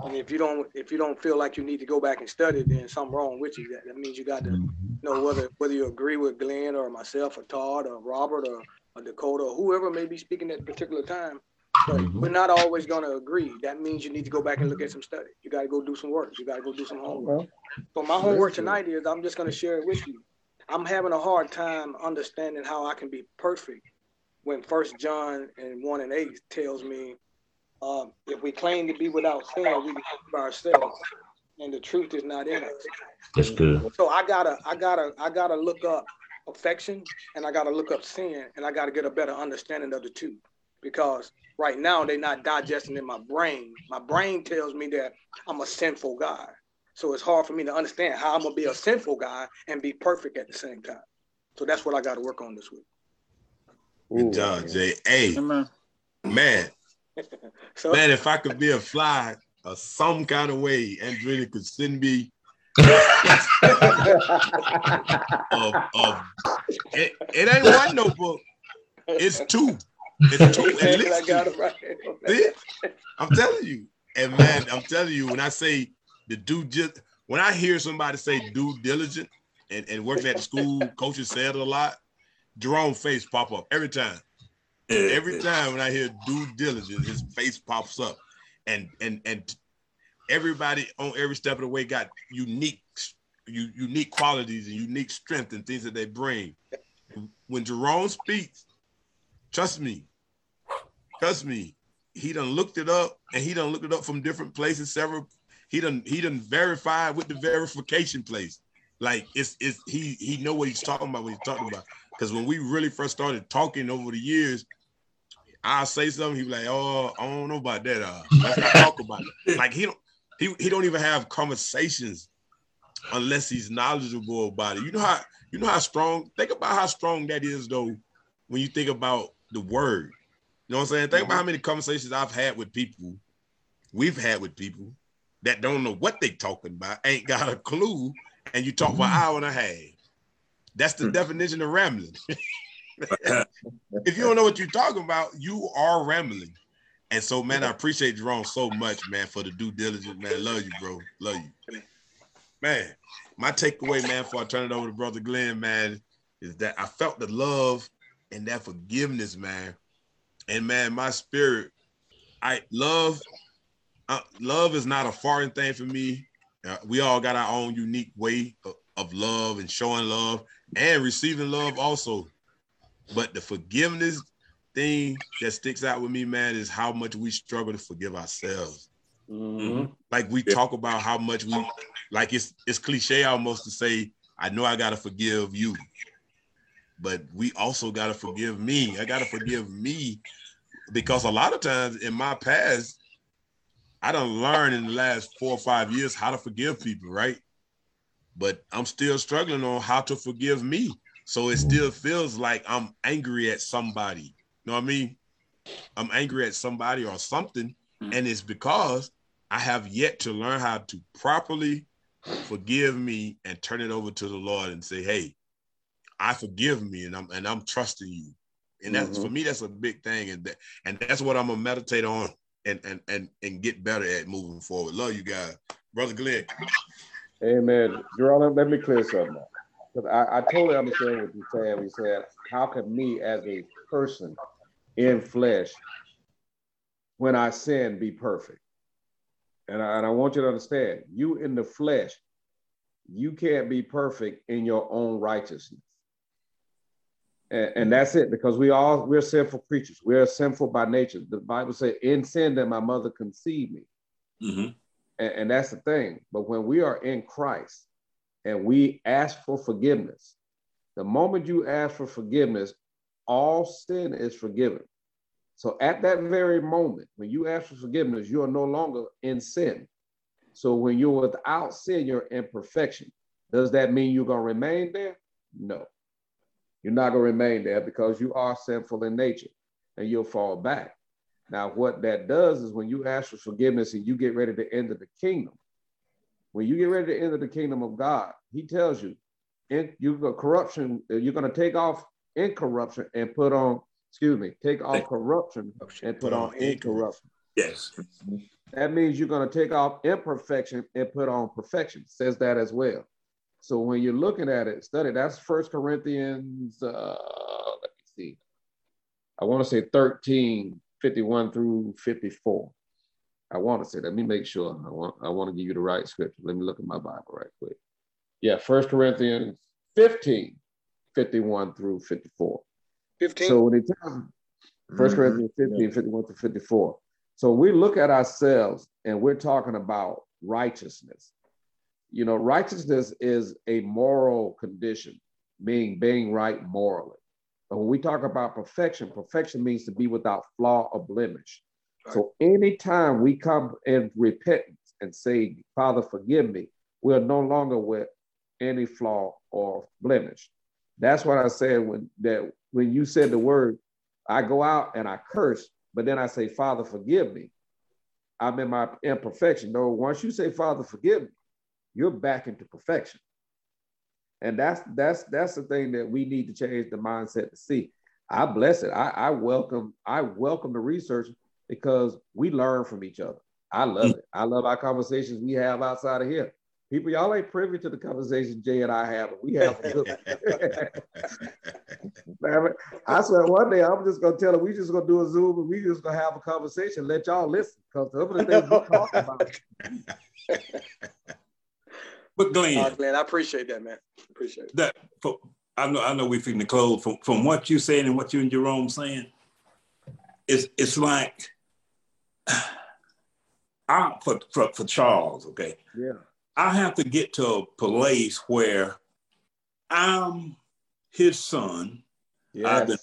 and if you don't if you don't feel like you need to go back and study, then something wrong with you. That, that means you got to know whether whether you agree with Glenn or myself or Todd or Robert or, or Dakota or whoever may be speaking at a particular time. But mm-hmm. we're not always going to agree. That means you need to go back and look at some study. You got to go do some work. You got to go do some homework. So my homework tonight is I'm just going to share it with you. I'm having a hard time understanding how I can be perfect when First John and one and eight tells me um, if we claim to be without sin, we deceive ourselves, and the truth is not in us. That's good. So I gotta, I gotta, I gotta look up affection, and I gotta look up sin, and I gotta get a better understanding of the two, because right now they're not digesting in my brain. My brain tells me that I'm a sinful guy, so it's hard for me to understand how I'm gonna be a sinful guy and be perfect at the same time. So that's what I got to work on this week. Good job, Jay. Hey, man. So Man, if I could be a fly or some kind of way, Andrina could send me of, of it, it ain't one notebook. It's two. It's two. At I least got two. it right. See? I'm telling you. And man, I'm telling you, when I say the due just when I hear somebody say due diligent and, and working at the school, coaches say it a lot, Jerome face pop up every time. Every time when I hear due diligence, his face pops up. And and and everybody on every step of the way got unique u- unique qualities and unique strength and things that they bring. When Jerome speaks, trust me, trust me, he done looked it up and he done looked it up from different places. Several, he done he done verified with the verification place. Like it's it's he he know what he's talking about. What he's talking about. Because when we really first started talking over the years, I'll say something. He be like, "Oh, I don't know about that. Uh, let's not talk about it." Like he don't he he don't even have conversations unless he's knowledgeable about it. You know how you know how strong. Think about how strong that is, though, when you think about the word. You know what I'm saying? Think about how many conversations I've had with people, we've had with people that don't know what they talking about, ain't got a clue, and you talk for an hour and a half. That's the hmm. definition of rambling. if you don't know what you're talking about, you are rambling. And so, man, I appreciate Jerome so much, man, for the due diligence, man. Love you, bro. Love you. Man, my takeaway, man, before I turn it over to Brother Glenn, man, is that I felt the love and that forgiveness, man. And man, my spirit, I love, uh, love is not a foreign thing for me. Uh, we all got our own unique way of, of love and showing love and receiving love also. But the forgiveness thing that sticks out with me, man, is how much we struggle to forgive ourselves. Mhm. Like we talk about how much we like it's it's cliche almost to say, I know I gotta forgive you. But we also gotta forgive me. I gotta forgive me because a lot of times in my past, I don't learn in the last four or five years how to forgive people, right? But I'm still struggling on how to forgive me. So it still feels like I'm angry at somebody. You know what I mean? I'm angry at somebody or something. Mm. And it's because I have yet to learn how to properly forgive me and turn it over to the Lord and say, hey, I forgive me and I'm and I'm trusting you. And that's mm-hmm. for me, that's a big thing. And that and that's what I'm gonna meditate on and and and and get better at moving forward. Love you guys. Brother Glenn. Amen. Jerome, let me clear something up. Because I, I totally understand what you're. We said, how can me as a person in flesh, when I sin, be perfect? And I, and I want you to understand, you in the flesh, you can't be perfect in your own righteousness. And, and that's it, because we all we're sinful creatures. We're sinful by nature. The Bible says, in sin that my mother conceived me. Mm-hmm. And, and that's the thing. But when we are in Christ and we ask for forgiveness, the moment you ask for forgiveness, all sin is forgiven. So at that very moment, when you ask for forgiveness, you are no longer in sin. So when you're without sin, you're in perfection. Does that mean you're going to remain there? No. You're not going to remain there because you are sinful in nature and you'll fall back. Now, what that does is when you ask for forgiveness and you get ready to enter the kingdom, when you get ready to enter the kingdom of God, He tells you, in, you got corruption, you're going to take off incorruption and put on, excuse me, take off corruption and put on incorruption. Yes. That means you're going to take off imperfection and put on perfection. Says that as well. So when you're looking at it, study. That's First Corinthians. Uh, let me see. I want to say 13, 51 through 54. I want to say. Let me make sure. I want. I want to give you the right scripture. Let me look at my Bible right quick. Yeah, First Corinthians 15, 51 through 54. 15. So when it tells First Mhm. Corinthians 15, 51 to 54. So we look at ourselves and we're talking about righteousness. You know, righteousness is a moral condition, meaning being right morally. But when we talk about perfection, perfection means to be without flaw or blemish. So anytime we come in repentance and say, Father, forgive me, we're no longer with any flaw or blemish. That's what I said when that when you said the word, I go out and I curse, but then I say, Father, forgive me. I'm in my imperfection. No, once you say, Father, forgive me, you're back into perfection. And that's that's that's the thing that we need to change the mindset to see. I bless it. I, I welcome I welcome the research because we learn from each other. I love it. I love our conversations we have outside of here. People, y'all ain't privy to the conversation Jay and I have. but We have a good Man, I swear one day I'm just gonna tell her we just gonna do a Zoom and we just gonna have a conversation, let y'all listen. Because some of the things we talk about. But Glenn, Uh, Glenn, I appreciate that, man. Appreciate it. that for, I know I know we're finna close from from what you saying and what you and Jerome saying. It's it's like I for for, for Charles, okay. Yeah. I have to get to a place where I'm his son. I've been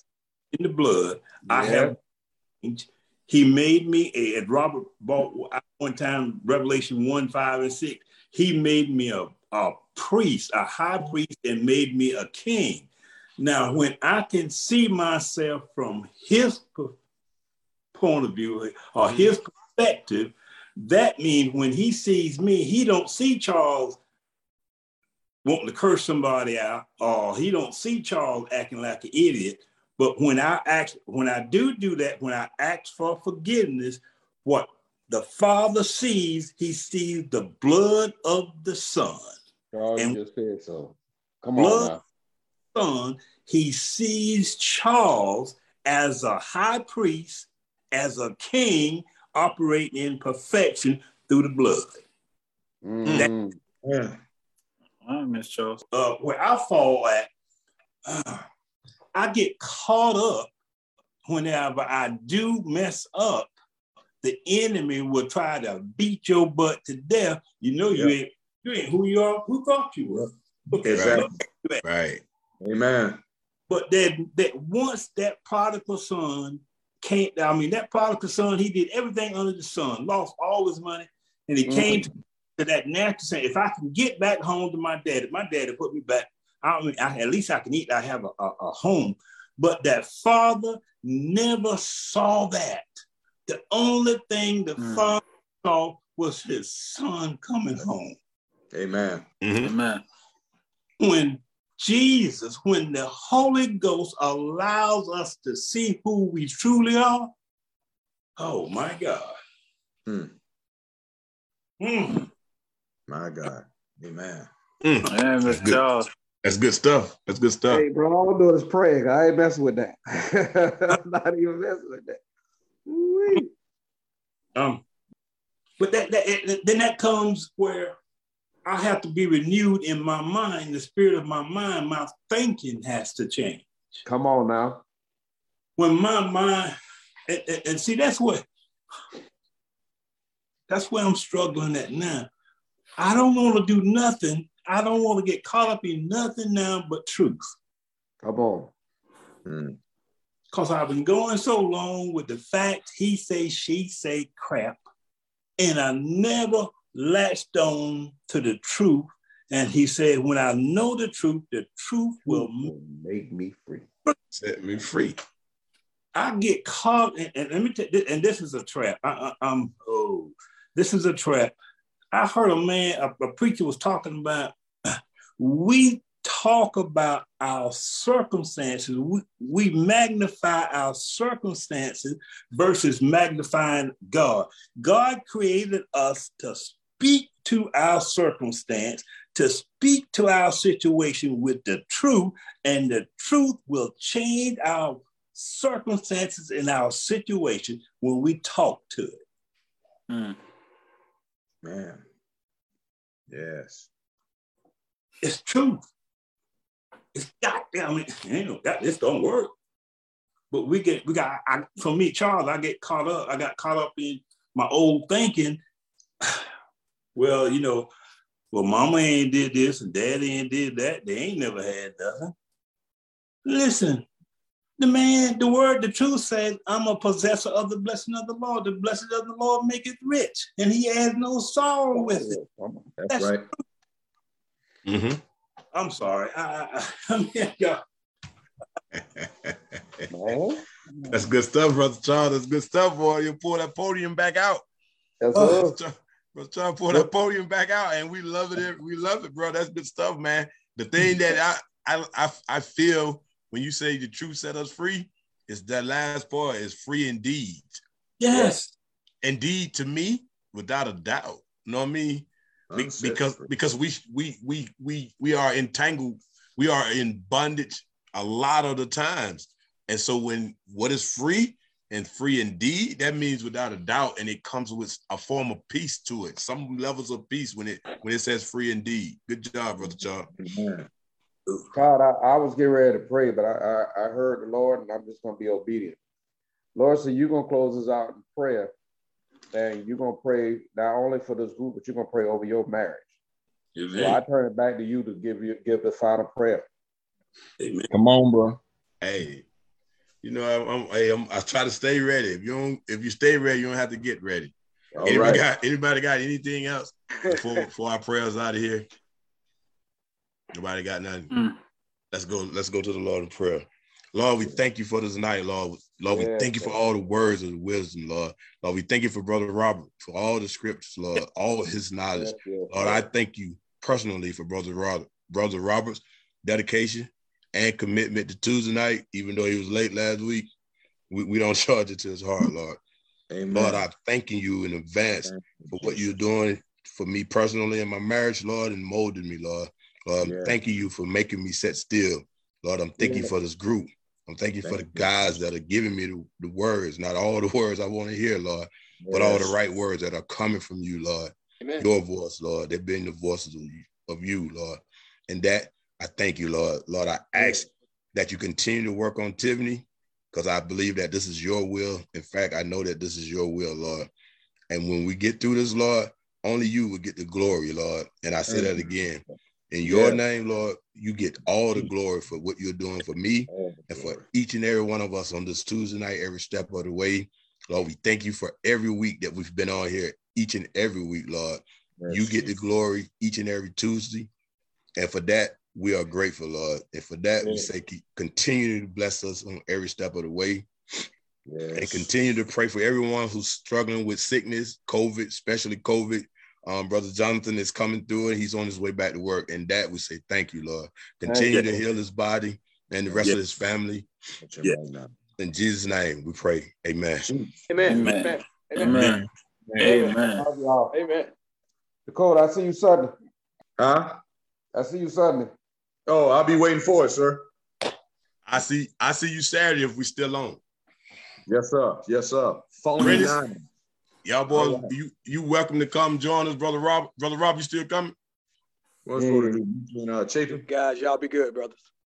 in the blood. I have. He made me a. At Robert bought one time Revelation one five and six. He made me a a priest, a high priest, and made me a king. Now, when I can see myself from his point of view or mm-hmm. his perspective, that means when he sees me, he don't see Charles wanting to curse somebody out, or he don't see Charles acting like an idiot, But when I act, when I do do that, when I ask for forgiveness, what the Father sees, He sees the blood of the Son. God And- just said so. Come Blood- on now. Son, He sees Charles as a high priest, as a king, operating in perfection through the blood. Mhm. Yeah. All right, Miss Charles. uh, where I fall at, uh, I get caught up whenever I do mess up. The enemy will try to beat your butt to death. You know you Yeah. ain't you ain't who you are. Who thought you were? Exactly. Right. Amen. But then that once that prodigal son came, I mean that prodigal son, he did everything under the sun, lost all his money, and he mm-hmm. came to, to that natural saying, if I can get back home to my daddy, my daddy put me back. I mean, I, at least I can eat. I have a, a, a home. But that father never saw that. The only thing the Mm. father saw was his son coming home Amen. Mhm. Amen. when Jesus, when the Holy Ghost allows us to see who we truly are, oh my God. Hmm. Hmm. My God. Amen. Mm. Yeah, Miss good. Charles. That's good stuff. That's good stuff. Hey, bro, all I'm doing is praying. I ain't messing with that. I'm not even messing with that. Ooh-wee. Um, but that, that it- then that comes where I have to be renewed in my mind, the spirit of my mind, my thinking has to change. Come on now. when my mind and, and- and see that's what that's where I'm struggling at now. I don't want to do nothing. I don't want to get caught up in nothing now but truth. Come on. Hmm. Because I've been going so long with the fact he say, she say crap. And I never latched on to the truth. And he said, when I know the truth, the truth will will make me free. Set me free. I get caught, and, and let me tell and this is a trap. I, I, am oh, this is a trap. I heard a man, a, a preacher was talking about. We talk about our circumstances. We, we magnify our circumstances versus magnifying God. God created us to speak to our circumstance, to speak to our situation with the truth, and the truth will change our circumstances in our situation when we talk to it. Mm. Man. Yes. It's truth. It's goddamn. it, mean, you know, that this don't work. But we get we got. I, for me, Charles, I get caught up. I got caught up in my old thinking. Well, you know, well, Mama ain't did this and Daddy ain't did that. They ain't never had nothing. Listen, the man, the word, the truth says, I'm a possessor of the blessing of the Lord. The blessing of the Lord maketh rich, and he has no sorrow with it. That's That's- right. Mm-hmm. I'm sorry. I, I, I mean, God, Man. That's good stuff, brother Charles. That's good stuff, boy. You pull that podium back out. That's Oh. all. Brother Charles- Brother Charles, pull that podium back out, and we love it. We love it, bro. That's good stuff, man. The thing that I I I, I feel when you say the truth set us free is that last part is free indeed. yes. Indeed, to me, without a doubt. You know what I mean? Be- because because we we we we we are entangled we are in bondage a lot of the times and so when what is free and free indeed that means without a doubt and it comes with a form of peace to it some levels of peace when it when it says free indeed good job brother Charles. Amen. God, I, I was getting ready to pray, but I, I, I heard the Lord and I'm just going to be obedient. Lord, so you're going to close us out in prayer. And you're going to pray not only for this group, but you're going to pray over your marriage. So I turn it back to you to give you give the final prayer. Amen. Come on, bro. hey you know I'm, I'm, hey, I'm I try to stay ready if you don't if you stay ready you don't have to get ready All anybody right. got anybody got anything else before before our prayers out of here nobody got nothing Mm. Let's go. Let's go to the Lord in prayer. Lord, we thank you for this night, Lord. Lord, we Yes, thank you for all the words of wisdom, Lord. Lord, we thank you for Brother Robert, for all the scriptures, Lord, all his knowledge. Yes, yes, Lord, I thank you personally for Brother Robert, Brother Robert's dedication and commitment to Tuesday night, even though he was late last week. We, we don't charge it to his heart, Lord. Amen. Lord, I'm thanking you in advance for what you're doing for me personally in my marriage, Lord, and molding me, Lord. Lord, I'm Yeah. thanking you for making me set still. Lord, I'm thanking you for this group. I'm thanking you for the Thank you. guys that are giving me the, the words, not all the words I want to hear, Lord, but all the right words that are coming from you, Lord. Amen. Your voice, Lord. They've been the voices of you, of you, Lord. And that I thank you, Lord. Lord, I ask that you continue to work on Tiffany because I believe that this is your will. In fact, I know that this is your will, Lord. And when we get through this, Lord, only you will get the glory, Lord. And I say that again. In your Yeah. name, Lord, you get all the glory for what you're doing for me and for each and every one of us on this Tuesday night, every step of the way. Lord, we thank you for every week that we've been on here, each and every week, Lord. Yes, You get the glory each and every Tuesday. And for that, we are grateful, Lord. And for that, we say, continue to bless us on every step of the way and continue to pray for everyone who's struggling with sickness, COVID, especially COVID. Um, Brother Jonathan is coming through it. He's on his way back to work. And that we say, thank you, Lord. Continue you. to heal his body and the rest Yeah. of his family. Touch him Yeah. In Jesus' name, we pray. Amen. Amen. Amen. Amen. Amen. Amen. Love Dakota, I see you Sunday. Huh? I see you Sunday. Oh, I'll be waiting for it, sir. I see I see you Saturday if we still on. Yes, sir. Yes, sir. Phone Ready? nine. Y'all boys, All right. you you welcome to come join us, brother Rob. Brother Rob, you still coming? What's going to do? Uh, Chapin? Guys, y'all be good, brothers.